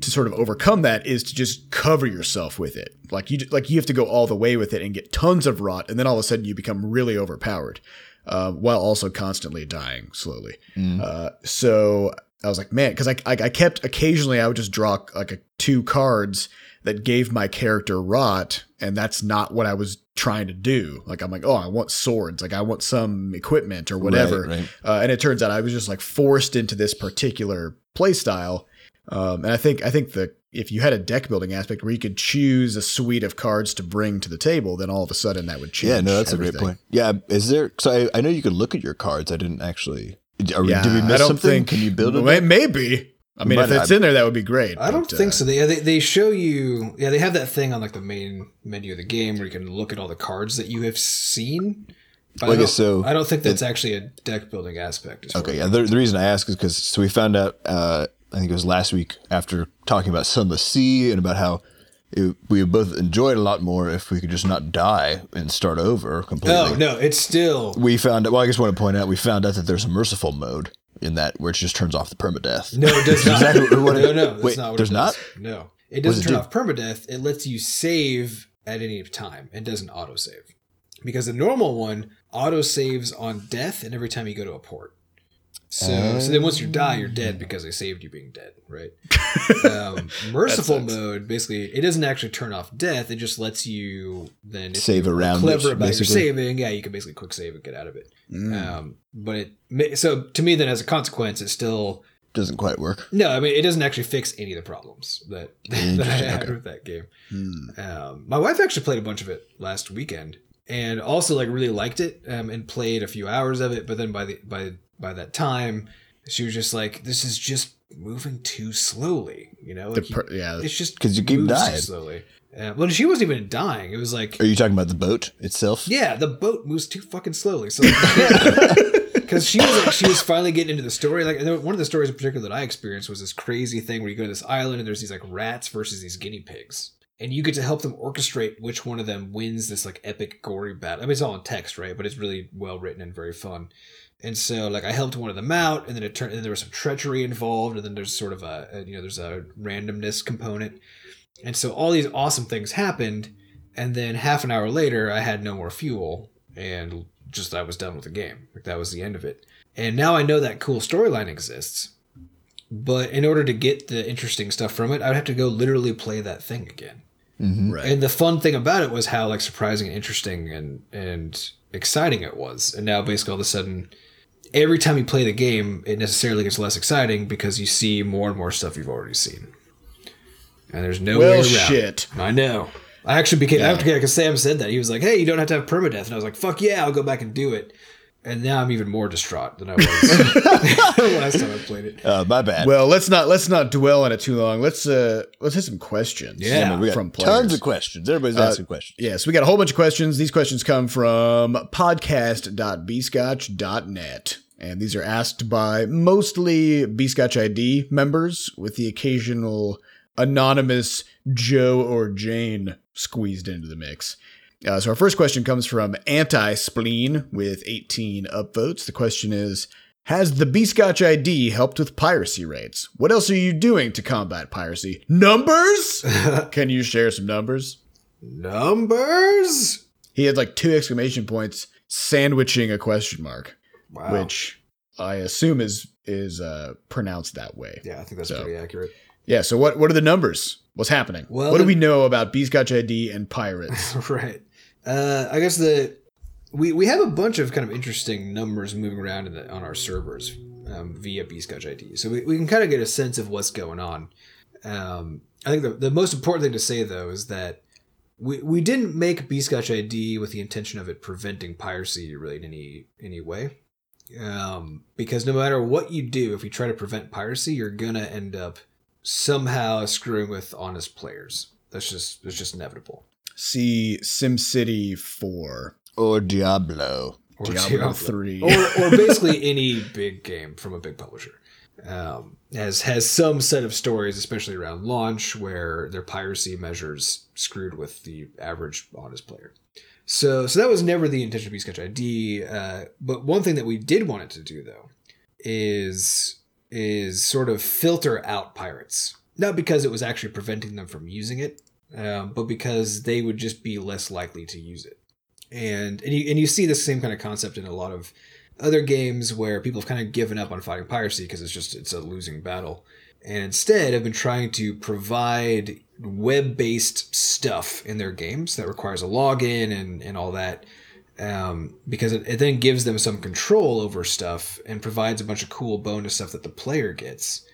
to sort of overcome that is to just cover yourself with it. Like you like you have to go all the way with it and get tons of rot, and then all of a sudden you become really overpowered, uh, while also constantly dying slowly. Mm. Uh, so I was like, man, because I, I I kept occasionally I would just draw like a, two cards that gave my character rot, and that's not what I was trying to do. Like I'm like, oh, I want swords, like I want some equipment or whatever. Right, right. Uh, and it turns out I was just like forced into this particular play style. Um, and I think I think that if you had a deck building aspect where you could choose a suite of cards to bring to the table, then all of a sudden that would change. Yeah, no, that's a great point. Yeah, is there? So I, I know you could look at your cards. I didn't actually. Are Yeah, did we I miss don't something? think. Can you build it? May- Maybe. I mean, if it's I- in there, that would be great. I don't but, think uh, so. They, they they show you. Yeah, they have that thing on like the main menu of the game where you can look at all the cards that you have seen. But Well, I I guess don't- so. I don't think that's actually a deck building aspect. Okay, yeah. The, the reason I ask is because so we found out. Uh, I think it was last week after talking about Sunless Sea and about how it, we both enjoyed a lot more if we could just not die and start over completely. Oh no, it's still We found out. Well, I just want to point out we found out that there's a merciful mode in that where it just turns off the permadeath. no. It does not. exactly what it- no, no. That's wait, not what there's it not? No. it does doesn't it turn do? off permadeath. It lets you save at any time and doesn't autosave. Because the normal one auto saves on death and every time you go to a port. So, so then once you die, you're dead because they saved you being dead, right? um, merciful mode basically it doesn't actually turn off death. It just lets you then Save you're around clever about your saving. Yeah, you can basically quick save and get out of it. Mm. Um, but it so to me then as a consequence, it still Doesn't quite work. no. I mean, it doesn't actually fix any of the problems that that I had okay. with that game. Hmm. Um, my wife actually played a bunch of it last weekend and also like really liked it um, and played a few hours of it. But then by the by by that time, she was just like, "This is just moving too slowly," you know. Like, you- per- yeah, it's just 'Cause you keep dying. slowly. Uh, well, she wasn't even dying. It was like Are you talking about the boat itself? yeah, the boat moves too fucking slowly. So, because she was like, she was finally getting into the story. Like one of the stories in particular that I experienced was this crazy thing where you go to this island and there's these like rats versus these guinea pigs, and you get to help them orchestrate which one of them wins this like epic gory battle. I mean, it's all in text, right? But it's really well written and very fun. And so, like, I helped one of them out, and then it turned, and there was some treachery involved, and then there's sort of a, a you know, there's a randomness component, and so all these awesome things happened, and then half an hour later, I had no more fuel, and just I was done with the game. Like that was the end of it. And now I know that cool storyline exists, but in order to get the interesting stuff from it, I would have to go literally play that thing again. Mm-hmm. right. And the fun thing about it was how like surprising and interesting and and exciting it was. And now basically all of a sudden, every time you play the game, it necessarily gets less exciting because you see more and more stuff you've already seen. And there's no way well, around. shit. I know. I actually became after because Sam said that he was like, "Hey, you don't have to have permadeath," and I was like, "Fuck yeah, I'll go back and do it." And now I'm even more distraught than I was last time I played it. Uh, my bad. Well, let's not let's not dwell on it too long. Let's uh let's hit some questions. Yeah. I mean, we got from tons of questions. Everybody's Uh, asking questions. Yes, so we got a whole bunch of questions. These questions come from podcast.bscotch.net. And these are asked by mostly Bscotch ID members with the occasional anonymous Joe or Jane squeezed into the mix. Uh, so our first question comes from Anti Spleen with 18 upvotes. The question is Has the Bscotch ID helped with piracy rates? What else are you doing to combat piracy? Numbers? Can you share some numbers? Numbers. He had like two exclamation points sandwiching a question mark, Wow. which I assume is is uh, pronounced that way. yeah, I think that's So- pretty accurate. Yeah. So what what are the numbers? What's happening? Well, what do we know about Bscotch ID and pirates? right. Uh, I guess the we we have a bunch of kind of interesting numbers moving around the, on our servers um, via Bscotch ID, so we, we can kind of get a sense of what's going on. Um, I think the, the most important thing to say though is that we, we didn't make Bscotch ID with the intention of it preventing piracy really in any any way. Um, because no matter what you do, if you try to prevent piracy, you're gonna end up somehow screwing with honest players. That's just that's just inevitable. See SimCity 4, Or Diablo. Or Diablo, Diablo. 3. or, or basically any big game from a big publisher um, has has some set of stories, especially around launch, where their piracy measures screwed with the average honest player. So, so that was never the intention of Bscotch ID. Uh, but one thing that we did want it to do, though, is is sort of filter out pirates. Not because it was actually preventing them from using it, um, but because they would just be less likely to use it. And and you and you see the same kind of concept in a lot of other games where people have kind of given up on fighting piracy because it's just it's a losing battle and instead have been trying to provide web-based stuff in their games that requires a login and, and all that um, because it, it then gives them some control over stuff and provides a bunch of cool bonus stuff that the player gets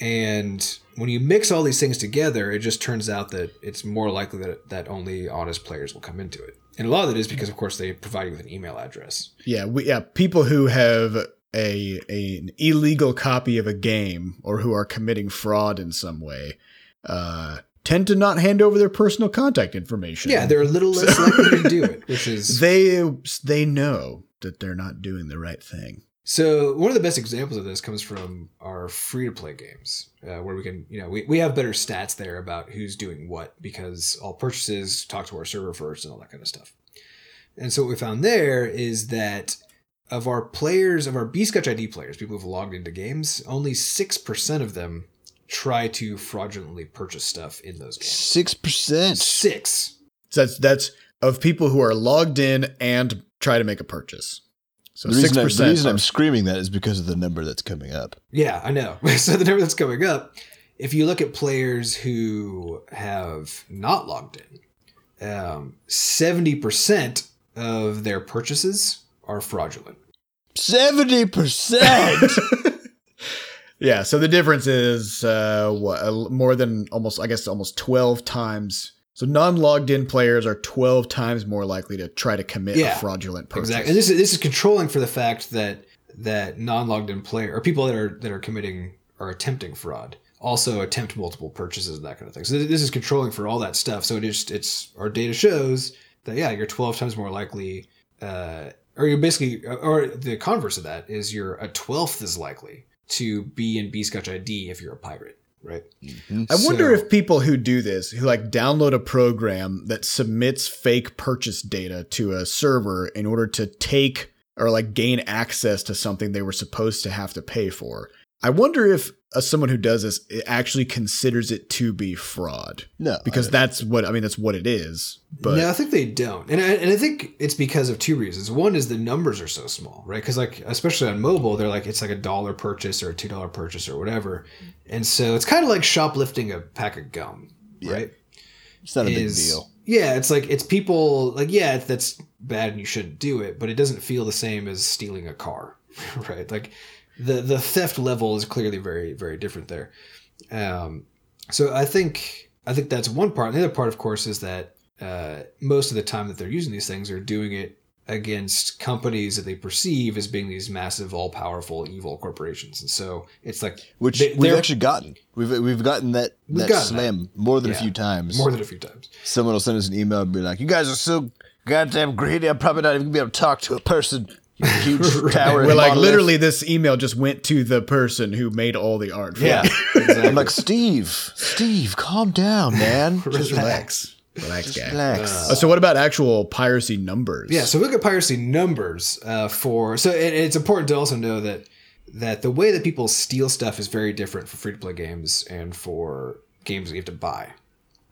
and when you mix all these things together it just turns out that it's more likely that, that only honest players will come into it and a lot of it is because of course they provide you with an email address Yeah, we, yeah, people who have a, a an illegal copy of a game or who are committing fraud in some way uh, tend to not hand over their personal contact information. Yeah, they're a little less likely to do it, which is they they know that they're not doing the right thing. So. One of the best examples of this comes from our free to play games, uh, where we can, you know, we, we have better stats there about who's doing what because all purchases talk to our server first and all that kind of stuff. And so what we found there is that of our players, of our Bscotch ID players, people who've logged into games, only six percent of them try to fraudulently purchase stuff in those games. Six percent. Six. So that's that's of people who are logged in and try to make a purchase. So The six reason, I, the reason I'm screaming that is because of the number that's coming up. Yeah, I know. so the number that's coming up, if you look at players who have not logged in, um, 70% of their purchases are fraudulent. Seventy percent. Yeah, so the difference is uh, what uh, more than almost, I guess, almost twelve times. So non-logged in players are twelve times more likely to try to commit Yeah, a fraudulent purchase. Exactly. And this is this is controlling for the fact that that non-logged in player or people that are that are committing or attempting fraud also attempt multiple purchases and that kind of thing. So this is controlling for all that stuff. So it just it's our data shows that yeah, you're 12 times more likely uh or you're basically or the converse of that is you're a 12th as likely to be in Bscotch ID if you're a pirate, right? Mm-hmm. I wonder So- if people who do this, who like download a program that submits fake purchase data to a server in order to take or like gain access to something they were supposed to have to pay for. I wonder if uh, someone who does this actually considers it to be fraud No, because that's what I mean. That's what it is. But no, I think they don't, and I, and I think it's because of two reasons. One is the numbers are so small, right? Because like especially on mobile, they're like it's like a dollar purchase or a two dollar purchase or whatever, and so it's kind of like shoplifting a pack of gum, right? it's not a big deal. Yeah, it's like it's people like yeah, that's bad and you shouldn't do it, but it doesn't feel the same as stealing a car, right? Like the the theft level is clearly very very different there. Um, so I think I think that's one part. And the other part, of course, is that uh, most of the time that they're using these things they're doing it against companies that they perceive as being these massive, all powerful, evil corporations, and so it's like Which they- we've actually gotten. We've we've gotten that We've that gotten slam more than a few times. more than a few times. Someone will send us an email and be like, "You guys are so goddamn greedy. I'm probably not even gonna be able to talk to a person." You huge Right. tower. we're like literally this email just went to the person who made all the art. for Yeah, exactly. I'm like, Steve, Steve, calm down, man. just relax, relax, guy. Relax. Uh, so what about actual piracy numbers? Yeah, so we look at piracy numbers uh, for so it, it's important to also know that that the way that people steal stuff is very different for free to play games and for games that you have to buy.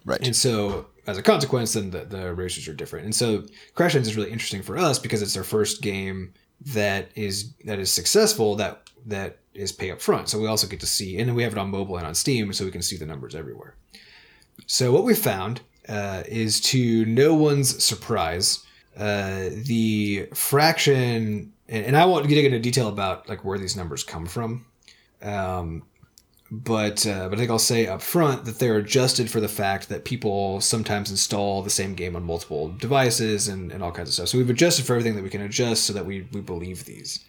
right. And so as a consequence, then the, the ratios are different. And so Crashlands is really interesting for us because it's our first game that is that is successful that that is pay up front. So we also get to see, and then we have it on mobile and on Steam, so we can see the numbers everywhere. So what we found uh, is to no one's surprise, uh, the fraction, and, and I won't get into detail about like where these numbers come from. Um, but uh, but I think I'll say up front that they're adjusted for the fact that people sometimes install the same game on multiple devices and, and all kinds of stuff. So we've adjusted for everything that we can adjust so that we, we believe these.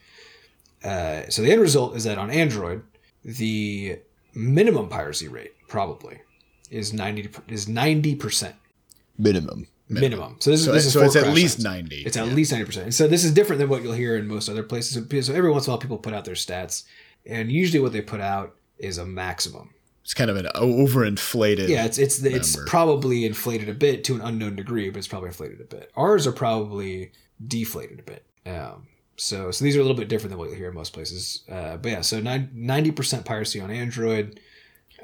Uh, so the end result is that on Android, the minimum piracy rate probably is ninety is ninety percent Minimum. minimum. So this So, is this is so it's at least Lands. ninety. It's at least ninety percent. So this is different than what you'll hear in most other places. So every once in a while, people put out their stats, and usually what they put out is a maximum. It's kind of an overinflated. Yeah, it's it's it's probably inflated a bit to an unknown degree, but it's probably inflated a bit. Ours are probably deflated a bit. Um, so so these are a little bit different than what you'll hear in most places. Uh, but yeah, so ninety percent piracy on Android,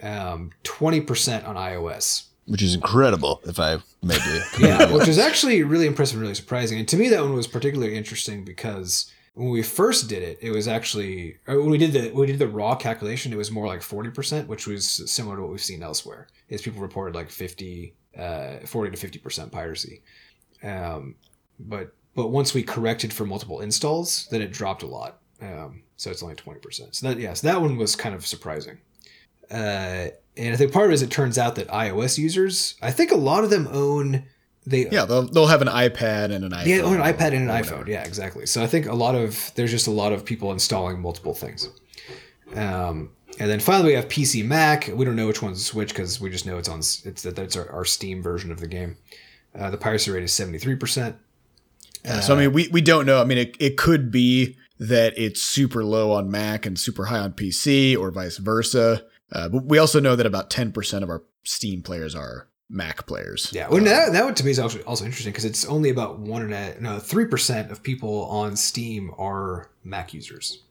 um, twenty percent on iOS. Which is incredible, if I may be. Yeah, which is actually really impressive and really surprising. And to me, that one was particularly interesting because when we first did it, it was actually when we did the we did the raw calculation, it was more like forty percent, which was similar to what we've seen elsewhere. Is people reported like 50, uh, 40 to fifty percent piracy, um, but but once we corrected for multiple installs, then it dropped a lot. Um, so it's only twenty percent. So that yes, that one was kind of surprising. Uh, and I think part of it is it turns out that iOS users, I think a lot of them own they Yeah, they'll, they'll have an iPad and an iPhone. yeah, an iPad and an iPhone. Yeah, exactly. So I think a lot of there's just a lot of people installing multiple things. Um, and then finally we have PC Mac. We don't know which one's which because we just know it's on it's that that's our, our Steam version of the game. Uh, the piracy rate is seventy three percent. Yeah, so I mean, we, we don't know. I mean, it, it could be that it's super low on Mac and super high on PC, or vice versa. Uh, but we also know that about ten percent of our Steam players are Mac players. Yeah, well, that, that one to me is also, also interesting because it's only about one and a no three percent of people on Steam are Mac users,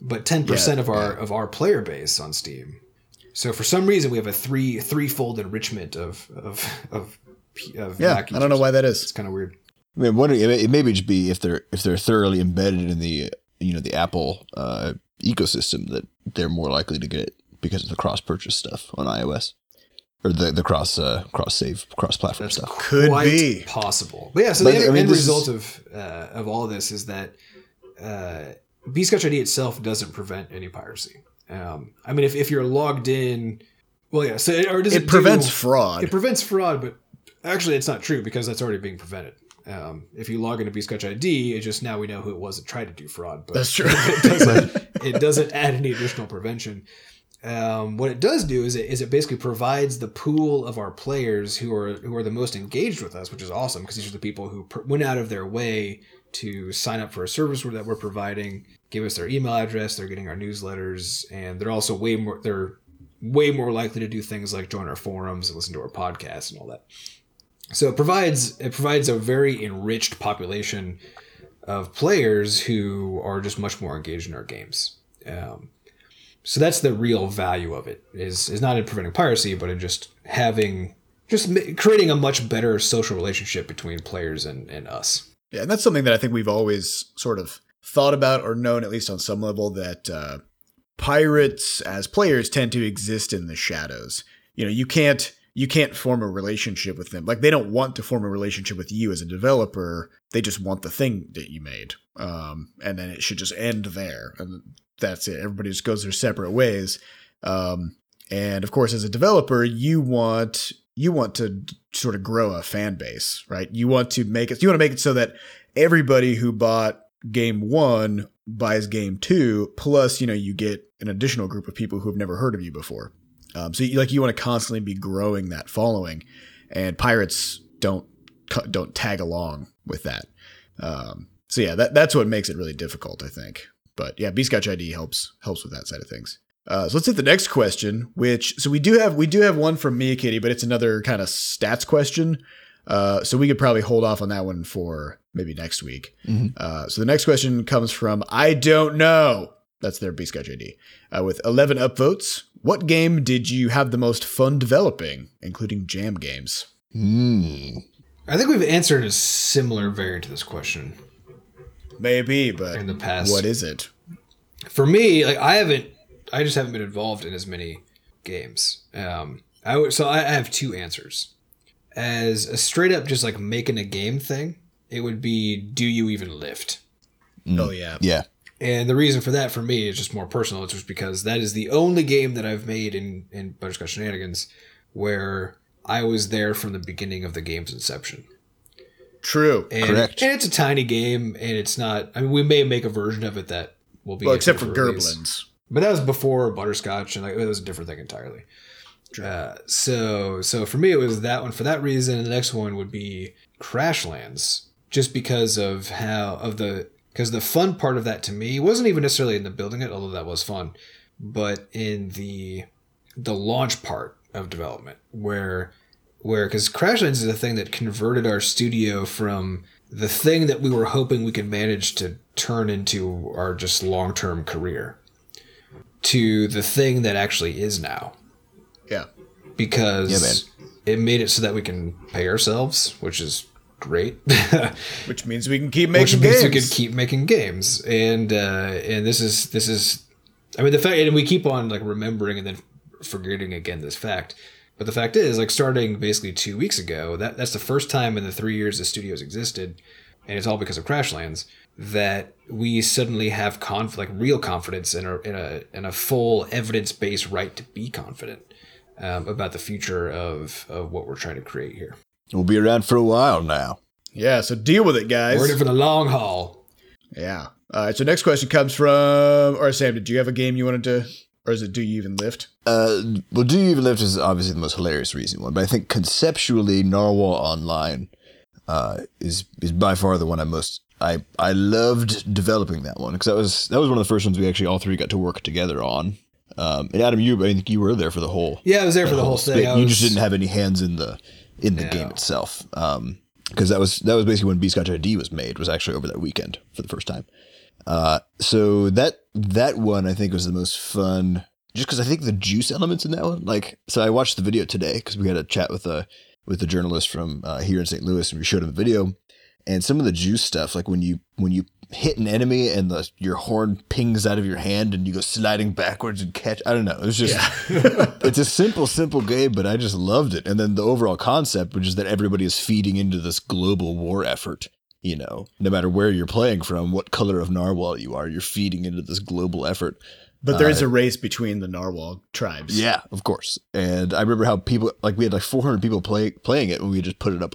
but ten percent of our of our player base on Steam So for some reason, we have a three threefold enrichment of of of, of Yeah, Mac I don't know why that is. It's kind of weird. I mean, wondering it may, it may just be if they're if they're thoroughly embedded in the you know the Apple uh, ecosystem that they're more likely to get it because of the cross purchase stuff on iOS or the the cross uh, cross save cross platform stuff. Could quite be. possible. But yeah, so But, the I end, mean, end this is- result of uh, of all this is that uh, Bscotch ID itself doesn't prevent any piracy. Um, I mean, if, if you're logged in, well, yeah. So it, or does it, It prevents do- fraud. It prevents fraud, but actually, it's not true because that's already being prevented. Um, if you log into Bscotch ID, it just now we know who it was that tried to do fraud. But That's true. it doesn't, it doesn't add any additional prevention. Um, what it does do is it, is it basically provides the pool of our players who are who are the most engaged with us, which is awesome because these are the people who pr- went out of their way to sign up for a service that we're providing, give us their email address, they're getting our newsletters, and they're also way more they're way more likely to do things like join our forums and listen to our podcasts and all that. So it provides it provides a very enriched population of players who are just much more engaged in our games. Um, so that's the real value of it is is not in preventing piracy, but in just having just creating a much better social relationship between players and, and us. Yeah, and that's something that I think we've always sort of thought about or known, at least on some level, that uh, pirates as players tend to exist in the shadows. You know, you can't you can't form a relationship with them. Like they don't want to form a relationship with you as a developer. They just want the thing that you made, um, and then it should just end there, and that's it. Everybody just goes their separate ways. Um, and of course, as a developer, you want you want to sort of grow a fan base, right? You want to make it. You want to make it so that everybody who bought game one buys game two. Plus, you know, you get an additional group of people who have never heard of you before. Um, so, you, like, you want to constantly be growing that following, and pirates don't don't tag along with that. Um, so yeah, that that's what makes it really difficult, I think. But yeah, Bscotch ID helps helps with that side of things. Uh, so let's hit the next question, which so we do have we do have one from Mia Kitty, but it's another kind of stats question. Uh, so we could probably hold off on that one for maybe next week. Mhm. Uh, so the next question comes from I don't know. That's their Bscotch ID. Uh, with 11 upvotes, what game did you have the most fun developing, including jam games? Hmm. I think we've answered a similar variant to this question Maybe, but in the past. what is it? for me, like I haven't, I just haven't been involved in as many games. Um, I would, so I I have two answers. As a straight up just like making a game thing, it would be do you even lift? Mm. Oh yeah, Yeah. And the reason for that for me is just more personal. It's just because that is the only game that I've made in in Butterscotch Shenanigans where I was there from the beginning of the game's inception. True. And, Correct. and it's a tiny game, and it's not. I mean, we may make a version of it that will be Well, except for able. Gerblins. But that was before Butterscotch, and like it was a different thing entirely. Uh, so, so for me, it was that one for that reason. And the next one would be Crashlands, just because of how of the because the fun part of that to me wasn't even necessarily in the building it, although that was fun, but in the the launch part of development where where because Crashlands is the thing that converted our studio from the thing that we were hoping we could manage to turn into our just long term career to the thing that actually is now Yeah. because Yeah, man. it made it so that we can pay ourselves, which is great. Which means we can keep making which means games. we could keep making games, and uh, and this is this is, I mean the fact, and we keep on like remembering and then forgetting again this fact. But the fact is, like starting basically two weeks ago, that that's the first time in the three years the studio's existed, and it's all because of Crashlands that we suddenly have conf- like real confidence in a in a in a full evidence based right to be confident um, about the future of of what we're trying to create here. We'll be around for a while now. yeah, so deal with it, guys. We're in it for the long haul. Yeah. All right. So next question comes from, or Sam, did you have a game you wanted to, or is it Do You Even Lift? Uh, well, Do You Even Lift is obviously the most hilarious recent one, but I think conceptually, Narwhal Online uh, is is by far the one I most I I loved developing that one because that was that was one of the first ones we actually all three got to work together on. Um, and Adam, you I think you were there for the whole Yeah, I was there for the whole split. thing. I You just didn't have any hands in the in the Yeah. game itself. Um, because that was that was basically when Bscotch ID was made. Was actually over that weekend for the first time. Uh, so that that one I think was the most fun just because I think the juice elements in that one, like, so I watched the video today because we had a chat with a with a journalist from uh, here in St. Louis, and we showed him the video, and some of the juice stuff, like when you when you hit an enemy and the your horn pings out of your hand and you go sliding backwards and catch. I don't know. It was just it's a simple, simple game, but I just loved it. And then the overall concept, which is that everybody is feeding into this global war effort. You know, no matter where you're playing from, what color of narwhal you are, you're feeding into this global effort. But there is a race between the narwhal tribes. Yeah, of course. And I remember how people like we had like 400 people play playing it when we just put it up,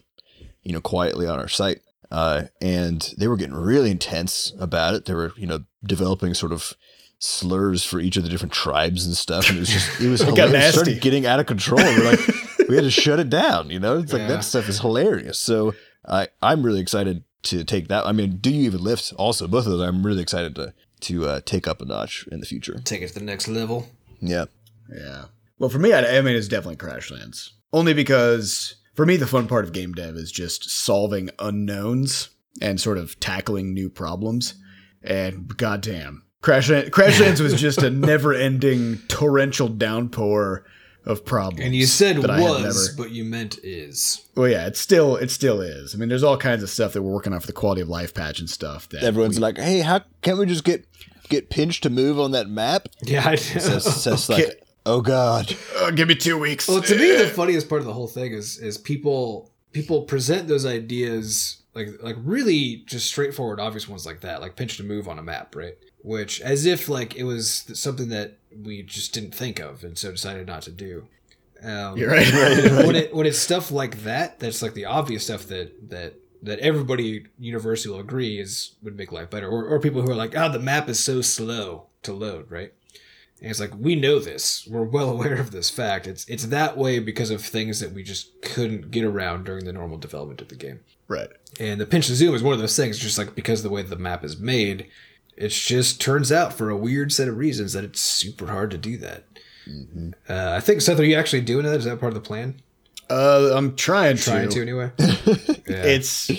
you know, quietly on our site. Uh, and they were getting really intense about it. They were, you know, developing sort of slurs for each of the different tribes and stuff. And it was just, it was hilarious. It nasty. started getting out of control. We're like, we had to shut it down. You know, it's like Yeah. that stuff is hilarious. So I, I'm really excited to take that. I mean, do you even lift? Also, both of those, I'm really excited to to uh, take up a notch in the future. Take it to the next level. Yeah. Yeah. Well, for me, I, I mean, it's definitely Crashlands. Only because for me, the fun part of game dev is just solving unknowns and sort of tackling new problems. And goddamn, Crashland, Crashlands was just a never-ending torrential downpour of problems. And you said that was, never- but you meant is. well, yeah, it still it still is. I mean, there's all kinds of stuff that we're working on for the quality of life patch and stuff. That Everyone's like, hey, how can't we just get get pinched to move on that map? Yeah, I Says, says like, oh god. "Uh, give me two weeks. Well, to me, the funniest part of the whole thing is is people people present those ideas like like really just straightforward, obvious ones like that, like pinch to move on a map, right? Which as if like it was something that we just didn't think of and so decided not to do. Um, You're right. when it when it's stuff like that, that's like the obvious stuff that that that everybody universally will agree is would make life better, or or people who are like, oh, the map is so slow to load, right? And it's like we know this, we're well aware of this fact. It's it's that way because of things that we just couldn't get around during the normal development of the game. right. And the pinch to zoom is one of those things, just like because of the way the map is made, it just turns out for a weird set of reasons that it's super hard to do that. Uh, I think Seth, are you actually doing that? Is that part of the plan? Uh, I'm trying to. Trying to anyway. Yeah. It's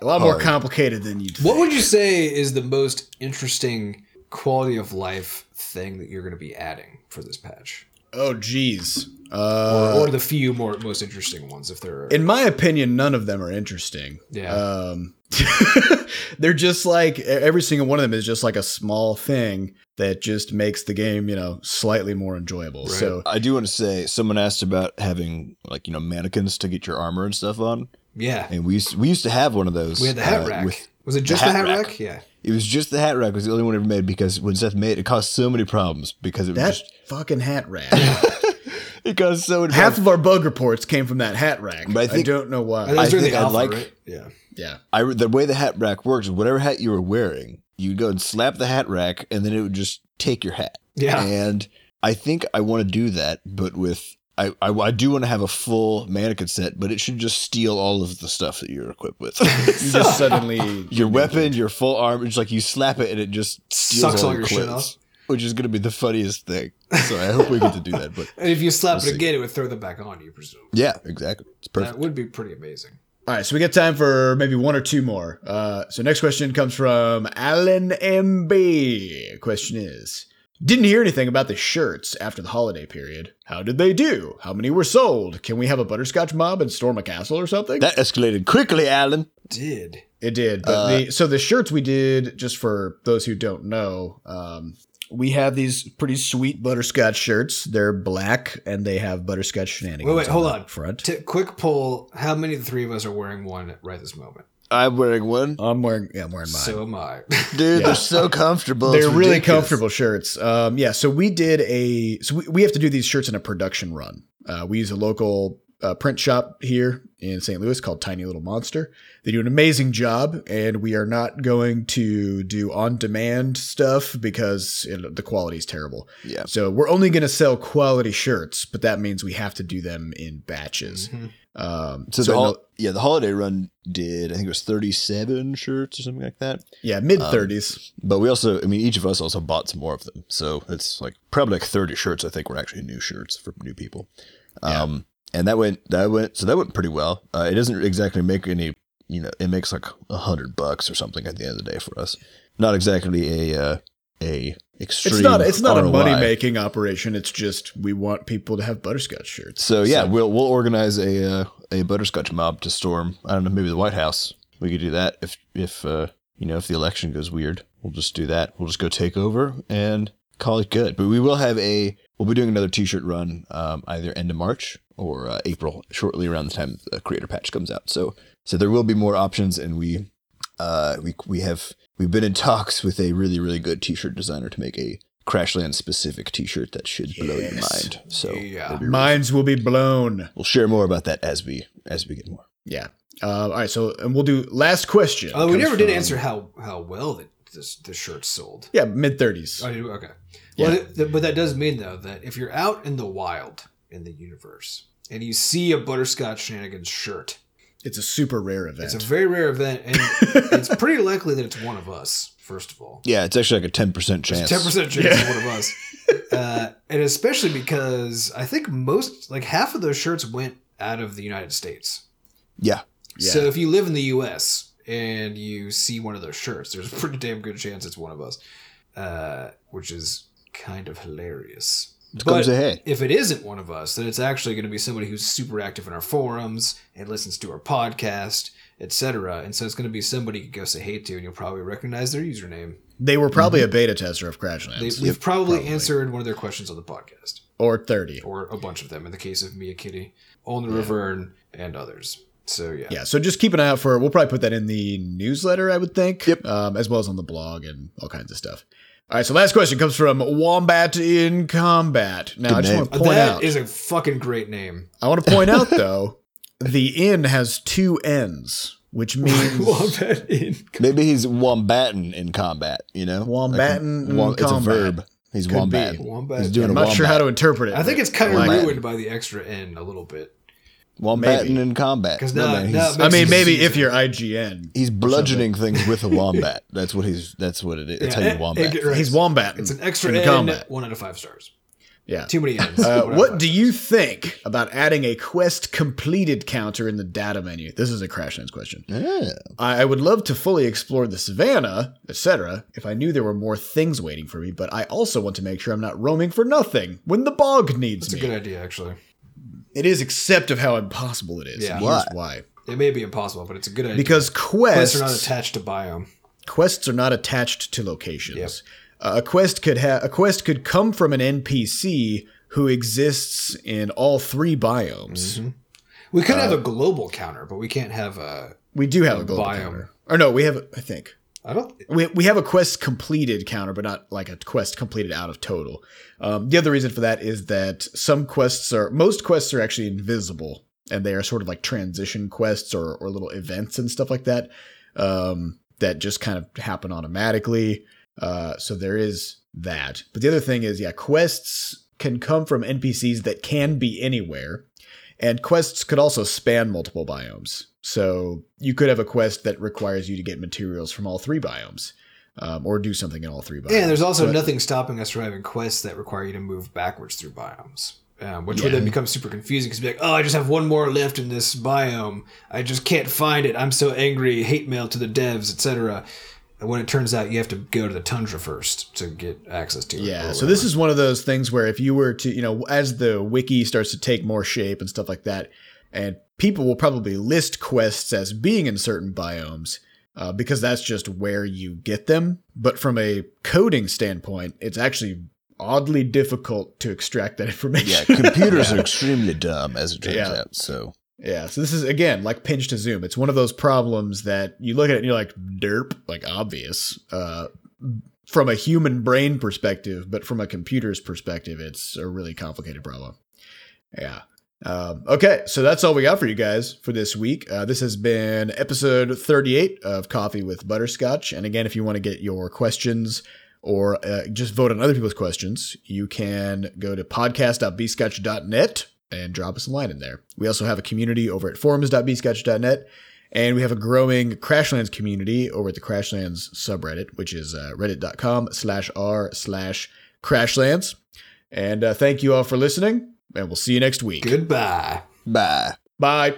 a lot more complicated than you'd. What would you say is the most interesting quality of life thing that you're going to be adding for this patch, Oh, geez. or, Uh, or the few more most interesting ones, if there are? in my opinion, none of them are interesting. Yeah. Um, they're just like every single one of them is just like a small thing that just makes the game, you know, slightly more enjoyable. Right. So I do want to say someone asked about having like you know mannequins to get your armor and stuff on, yeah, and we used, we used to have one of those. we had the hat uh, rack. with- was it just the hat hat, rack. rack? Yeah. it was just the hat rack was the only one ever made because when Seth made it, it caused so many problems because it was that just fucking hat rack. it caused so many Half problems. of our bug reports came from that hat rack. But I I, don't know why. And that was I during think the I alpha, like- right? Yeah. Yeah. I the way the hat rack works, whatever hat you were wearing, you'd go and slap the hat rack, and then it would just take your hat. Yeah. And I think I want to do that, but with I, I, I do want to have a full mannequin set, but it should just steal all of the stuff that you're equipped with. You just suddenly your weapon, your full arm, it's like you slap it and it just steals Sucks all, all your your shit clothes, which is going to be the funniest thing. So I hope we get to do that. But And if you slap We'll it see. again, it would throw them back on you, presume. yeah, exactly. It's perfect. That would be pretty amazing. All right, so we got time for maybe one or two more. Uh, so next question comes from Alan MB. Question is: Didn't hear anything about the shirts after the holiday period. How did they do? How many were sold? Can we have a butterscotch mob and storm a castle or something? That escalated quickly, Alan. Did It did. But Uh, the so the shirts we did, just for those who don't know, um, we have these pretty sweet butterscotch shirts. They're black and they have butterscotch shenanigans. Wait, wait, hold the on. Front. T- quick poll: How many of the three of us are wearing one right this moment? I'm wearing one. I'm wearing. Yeah, I'm wearing mine. So am I. Dude, Yeah. they're so comfortable. They're It's really ridiculous. comfortable shirts. Um, yeah, so we did a so we, we have to do these shirts in a production run. Uh, we use a local uh, print shop here in St. Louis called Tiny Little Monster. They do an amazing job, and we are not going to do on demand stuff because it, the quality is terrible. Yeah. So we're only going to sell quality shirts, but that means we have to do them in batches. Mhm. Um, So, so the hol- yeah, the holiday run did I think it was 37 shirts or something like that. yeah, mid um, 30s. But we also, I mean, each of us also bought some more of them. So it's like probably like 30 shirts. I think were actually new shirts for new people. Um, and that went, that went, so that went pretty well. Uh, it doesn't exactly make any, you know, it makes like a hundred bucks or something at the end of the day for us. Not exactly a, uh, a extreme. It's not it's not a money making operation. It's just we want people to have butterscotch shirts. So yeah, we'll we'll organize a uh, a butterscotch mob to storm. I don't know, maybe the White House. We could do that if if uh, you know if the election goes weird. We'll just do that. We'll just go take over and call it good. But we will have a we'll be doing another T-shirt run um, either end of March or uh, April, shortly around the time the Creator Patch comes out. So so there will be more options, and we uh, we we have we've been in talks with a really really good T-shirt designer to make a Crashland specific T-shirt that should blow your mind. So Yeah. it'll really Minds will be blown. We'll share more about that as we as we get more. Yeah. Uh, all right. So and we'll do last question. Oh, we comes never did answer how how well the this the shirts sold. Yeah, mid thirties. Oh, okay. Yeah. Well, th- but that does mean though that if you're out in the wild in the universe and you see a butterscotch shenanigans shirt, It's a super rare event. it's a very rare event, and it's pretty likely that it's one of us. First of all, Yeah, it's actually like a ten percent chance. ten percent chance Yeah. it's one of us, uh, and especially because I think most like half of those shirts went out of the United States. Yeah, Yeah. So if you live in the U.S. and you see one of those shirts, there's a pretty damn good chance it's one of us, uh, which is kind of hilarious. it comes ahead. if it isn't one of us, then it's actually going to be somebody who's super active in our forums and listens to our podcast, etc. And so it's going to be somebody you can go say hey to, and you'll probably recognize their username. they were probably a beta tester of Crashlands They, we've probably, probably. answered one of their questions on the podcast, or thirty. or a bunch of them in the case of Mia Kitty, Olin Riverne, and others. So yeah, Yeah, so just keep an eye out for. We'll probably put that in the newsletter, I would think. Yep. Um, as well as on the blog and all kinds of stuff. All right, so last question comes from Wombat in Combat. Now, Good I just name. want to point that out. is a fucking great name. I want to point out though, the inn has two N's, which means Wombat in. Maybe he's wombatin in combat. You know, Wombatin in wom- It's a verb. He's Could be. wombat. Wombat. He's doing I'm a not sure how to interpret it. I think it's kind of I like it. ruined by the extra N a little bit. Wombatin Maybe. in combat. 'Cause No, now- man, he's, it I mean, maybe if you're IGN, he's bludgeoning things with a wombat. That's what he's. That's what it is. That's Yeah, how you wombat. and get right. he's wombat. It's an extra in N, combat. one out of five stars. Yeah. Too many N's. Uh, One out of what five do you think about adding a quest completed counter in the data menu? This is a Crashlands question. Yeah. I I would love to fully explore the savannah, etc., if I knew there were more things waiting for me, but I also want to make sure I'm not roaming for nothing when the bog needs That's a me. good idea, actually. It is except of how impossible it is. Yeah. and Why? Here's why. It may be impossible, but it's a good idea. Because quests quests, are not attached to biome. quests are not attached to locations. Uh, a quest could have a quest could come from an NPC who exists in all three biomes. Mm-hmm. We could Uh, have a global counter, but we can't have a. We do have a global biome. counter. Or no, we have I think. I don't. We, we have a quest completed counter, but not like a quest completed out of total. Um, the other reason for that is that some quests are, most quests are actually invisible, and they are sort of like transition quests or, or little events and stuff like that um, that just kind of happen automatically. Uh, so there is that. But the other thing is, yeah, quests can come from NPCs that can be anywhere, and quests could also span multiple biomes. So you could have a quest that requires you to get materials from all three biomes, um, or do something in all three biomes. Yeah, there's also But- nothing stopping us from having quests that require you to move backwards through biomes. Um, which would then become super confusing because be like, oh, I just have one more left in this biome. I just can't find it. I'm so angry. Hate mail to the devs, etc. When it turns out you have to go to the tundra first to get access to it. Yeah, so this is one of those things where if you were to, you know, as the wiki starts to take more shape and stuff like that, and people will probably list quests as being in certain biomes uh, because that's just where you get them. But from a coding standpoint, it's actually oddly difficult to extract that information. Yeah. Computers are extremely dumb, as it turns Yeah. out. So Yeah, so this is again like pinch to zoom. It's one of those problems that you look at it and you're like, derp, like obvious. Uh, from a human brain perspective, but from a computer's perspective, it's a really complicated problem. Yeah. Um, okay, so that's all we got for you guys for this week. Uh, this has been episode 38 of Coffee with Butterscotch. And again, if you want to get your questions or uh, just vote on other people's questions, you can go to podcast.bscotch.net and drop us a line in there. We also have a community over at forums.bscotch.net, and we have a growing Crashlands community over at the Crashlands subreddit, which is uh, reddit.com slash r slash Crashlands. And uh, thank you all for listening, and we'll see you next week. Goodbye. bye. Bye.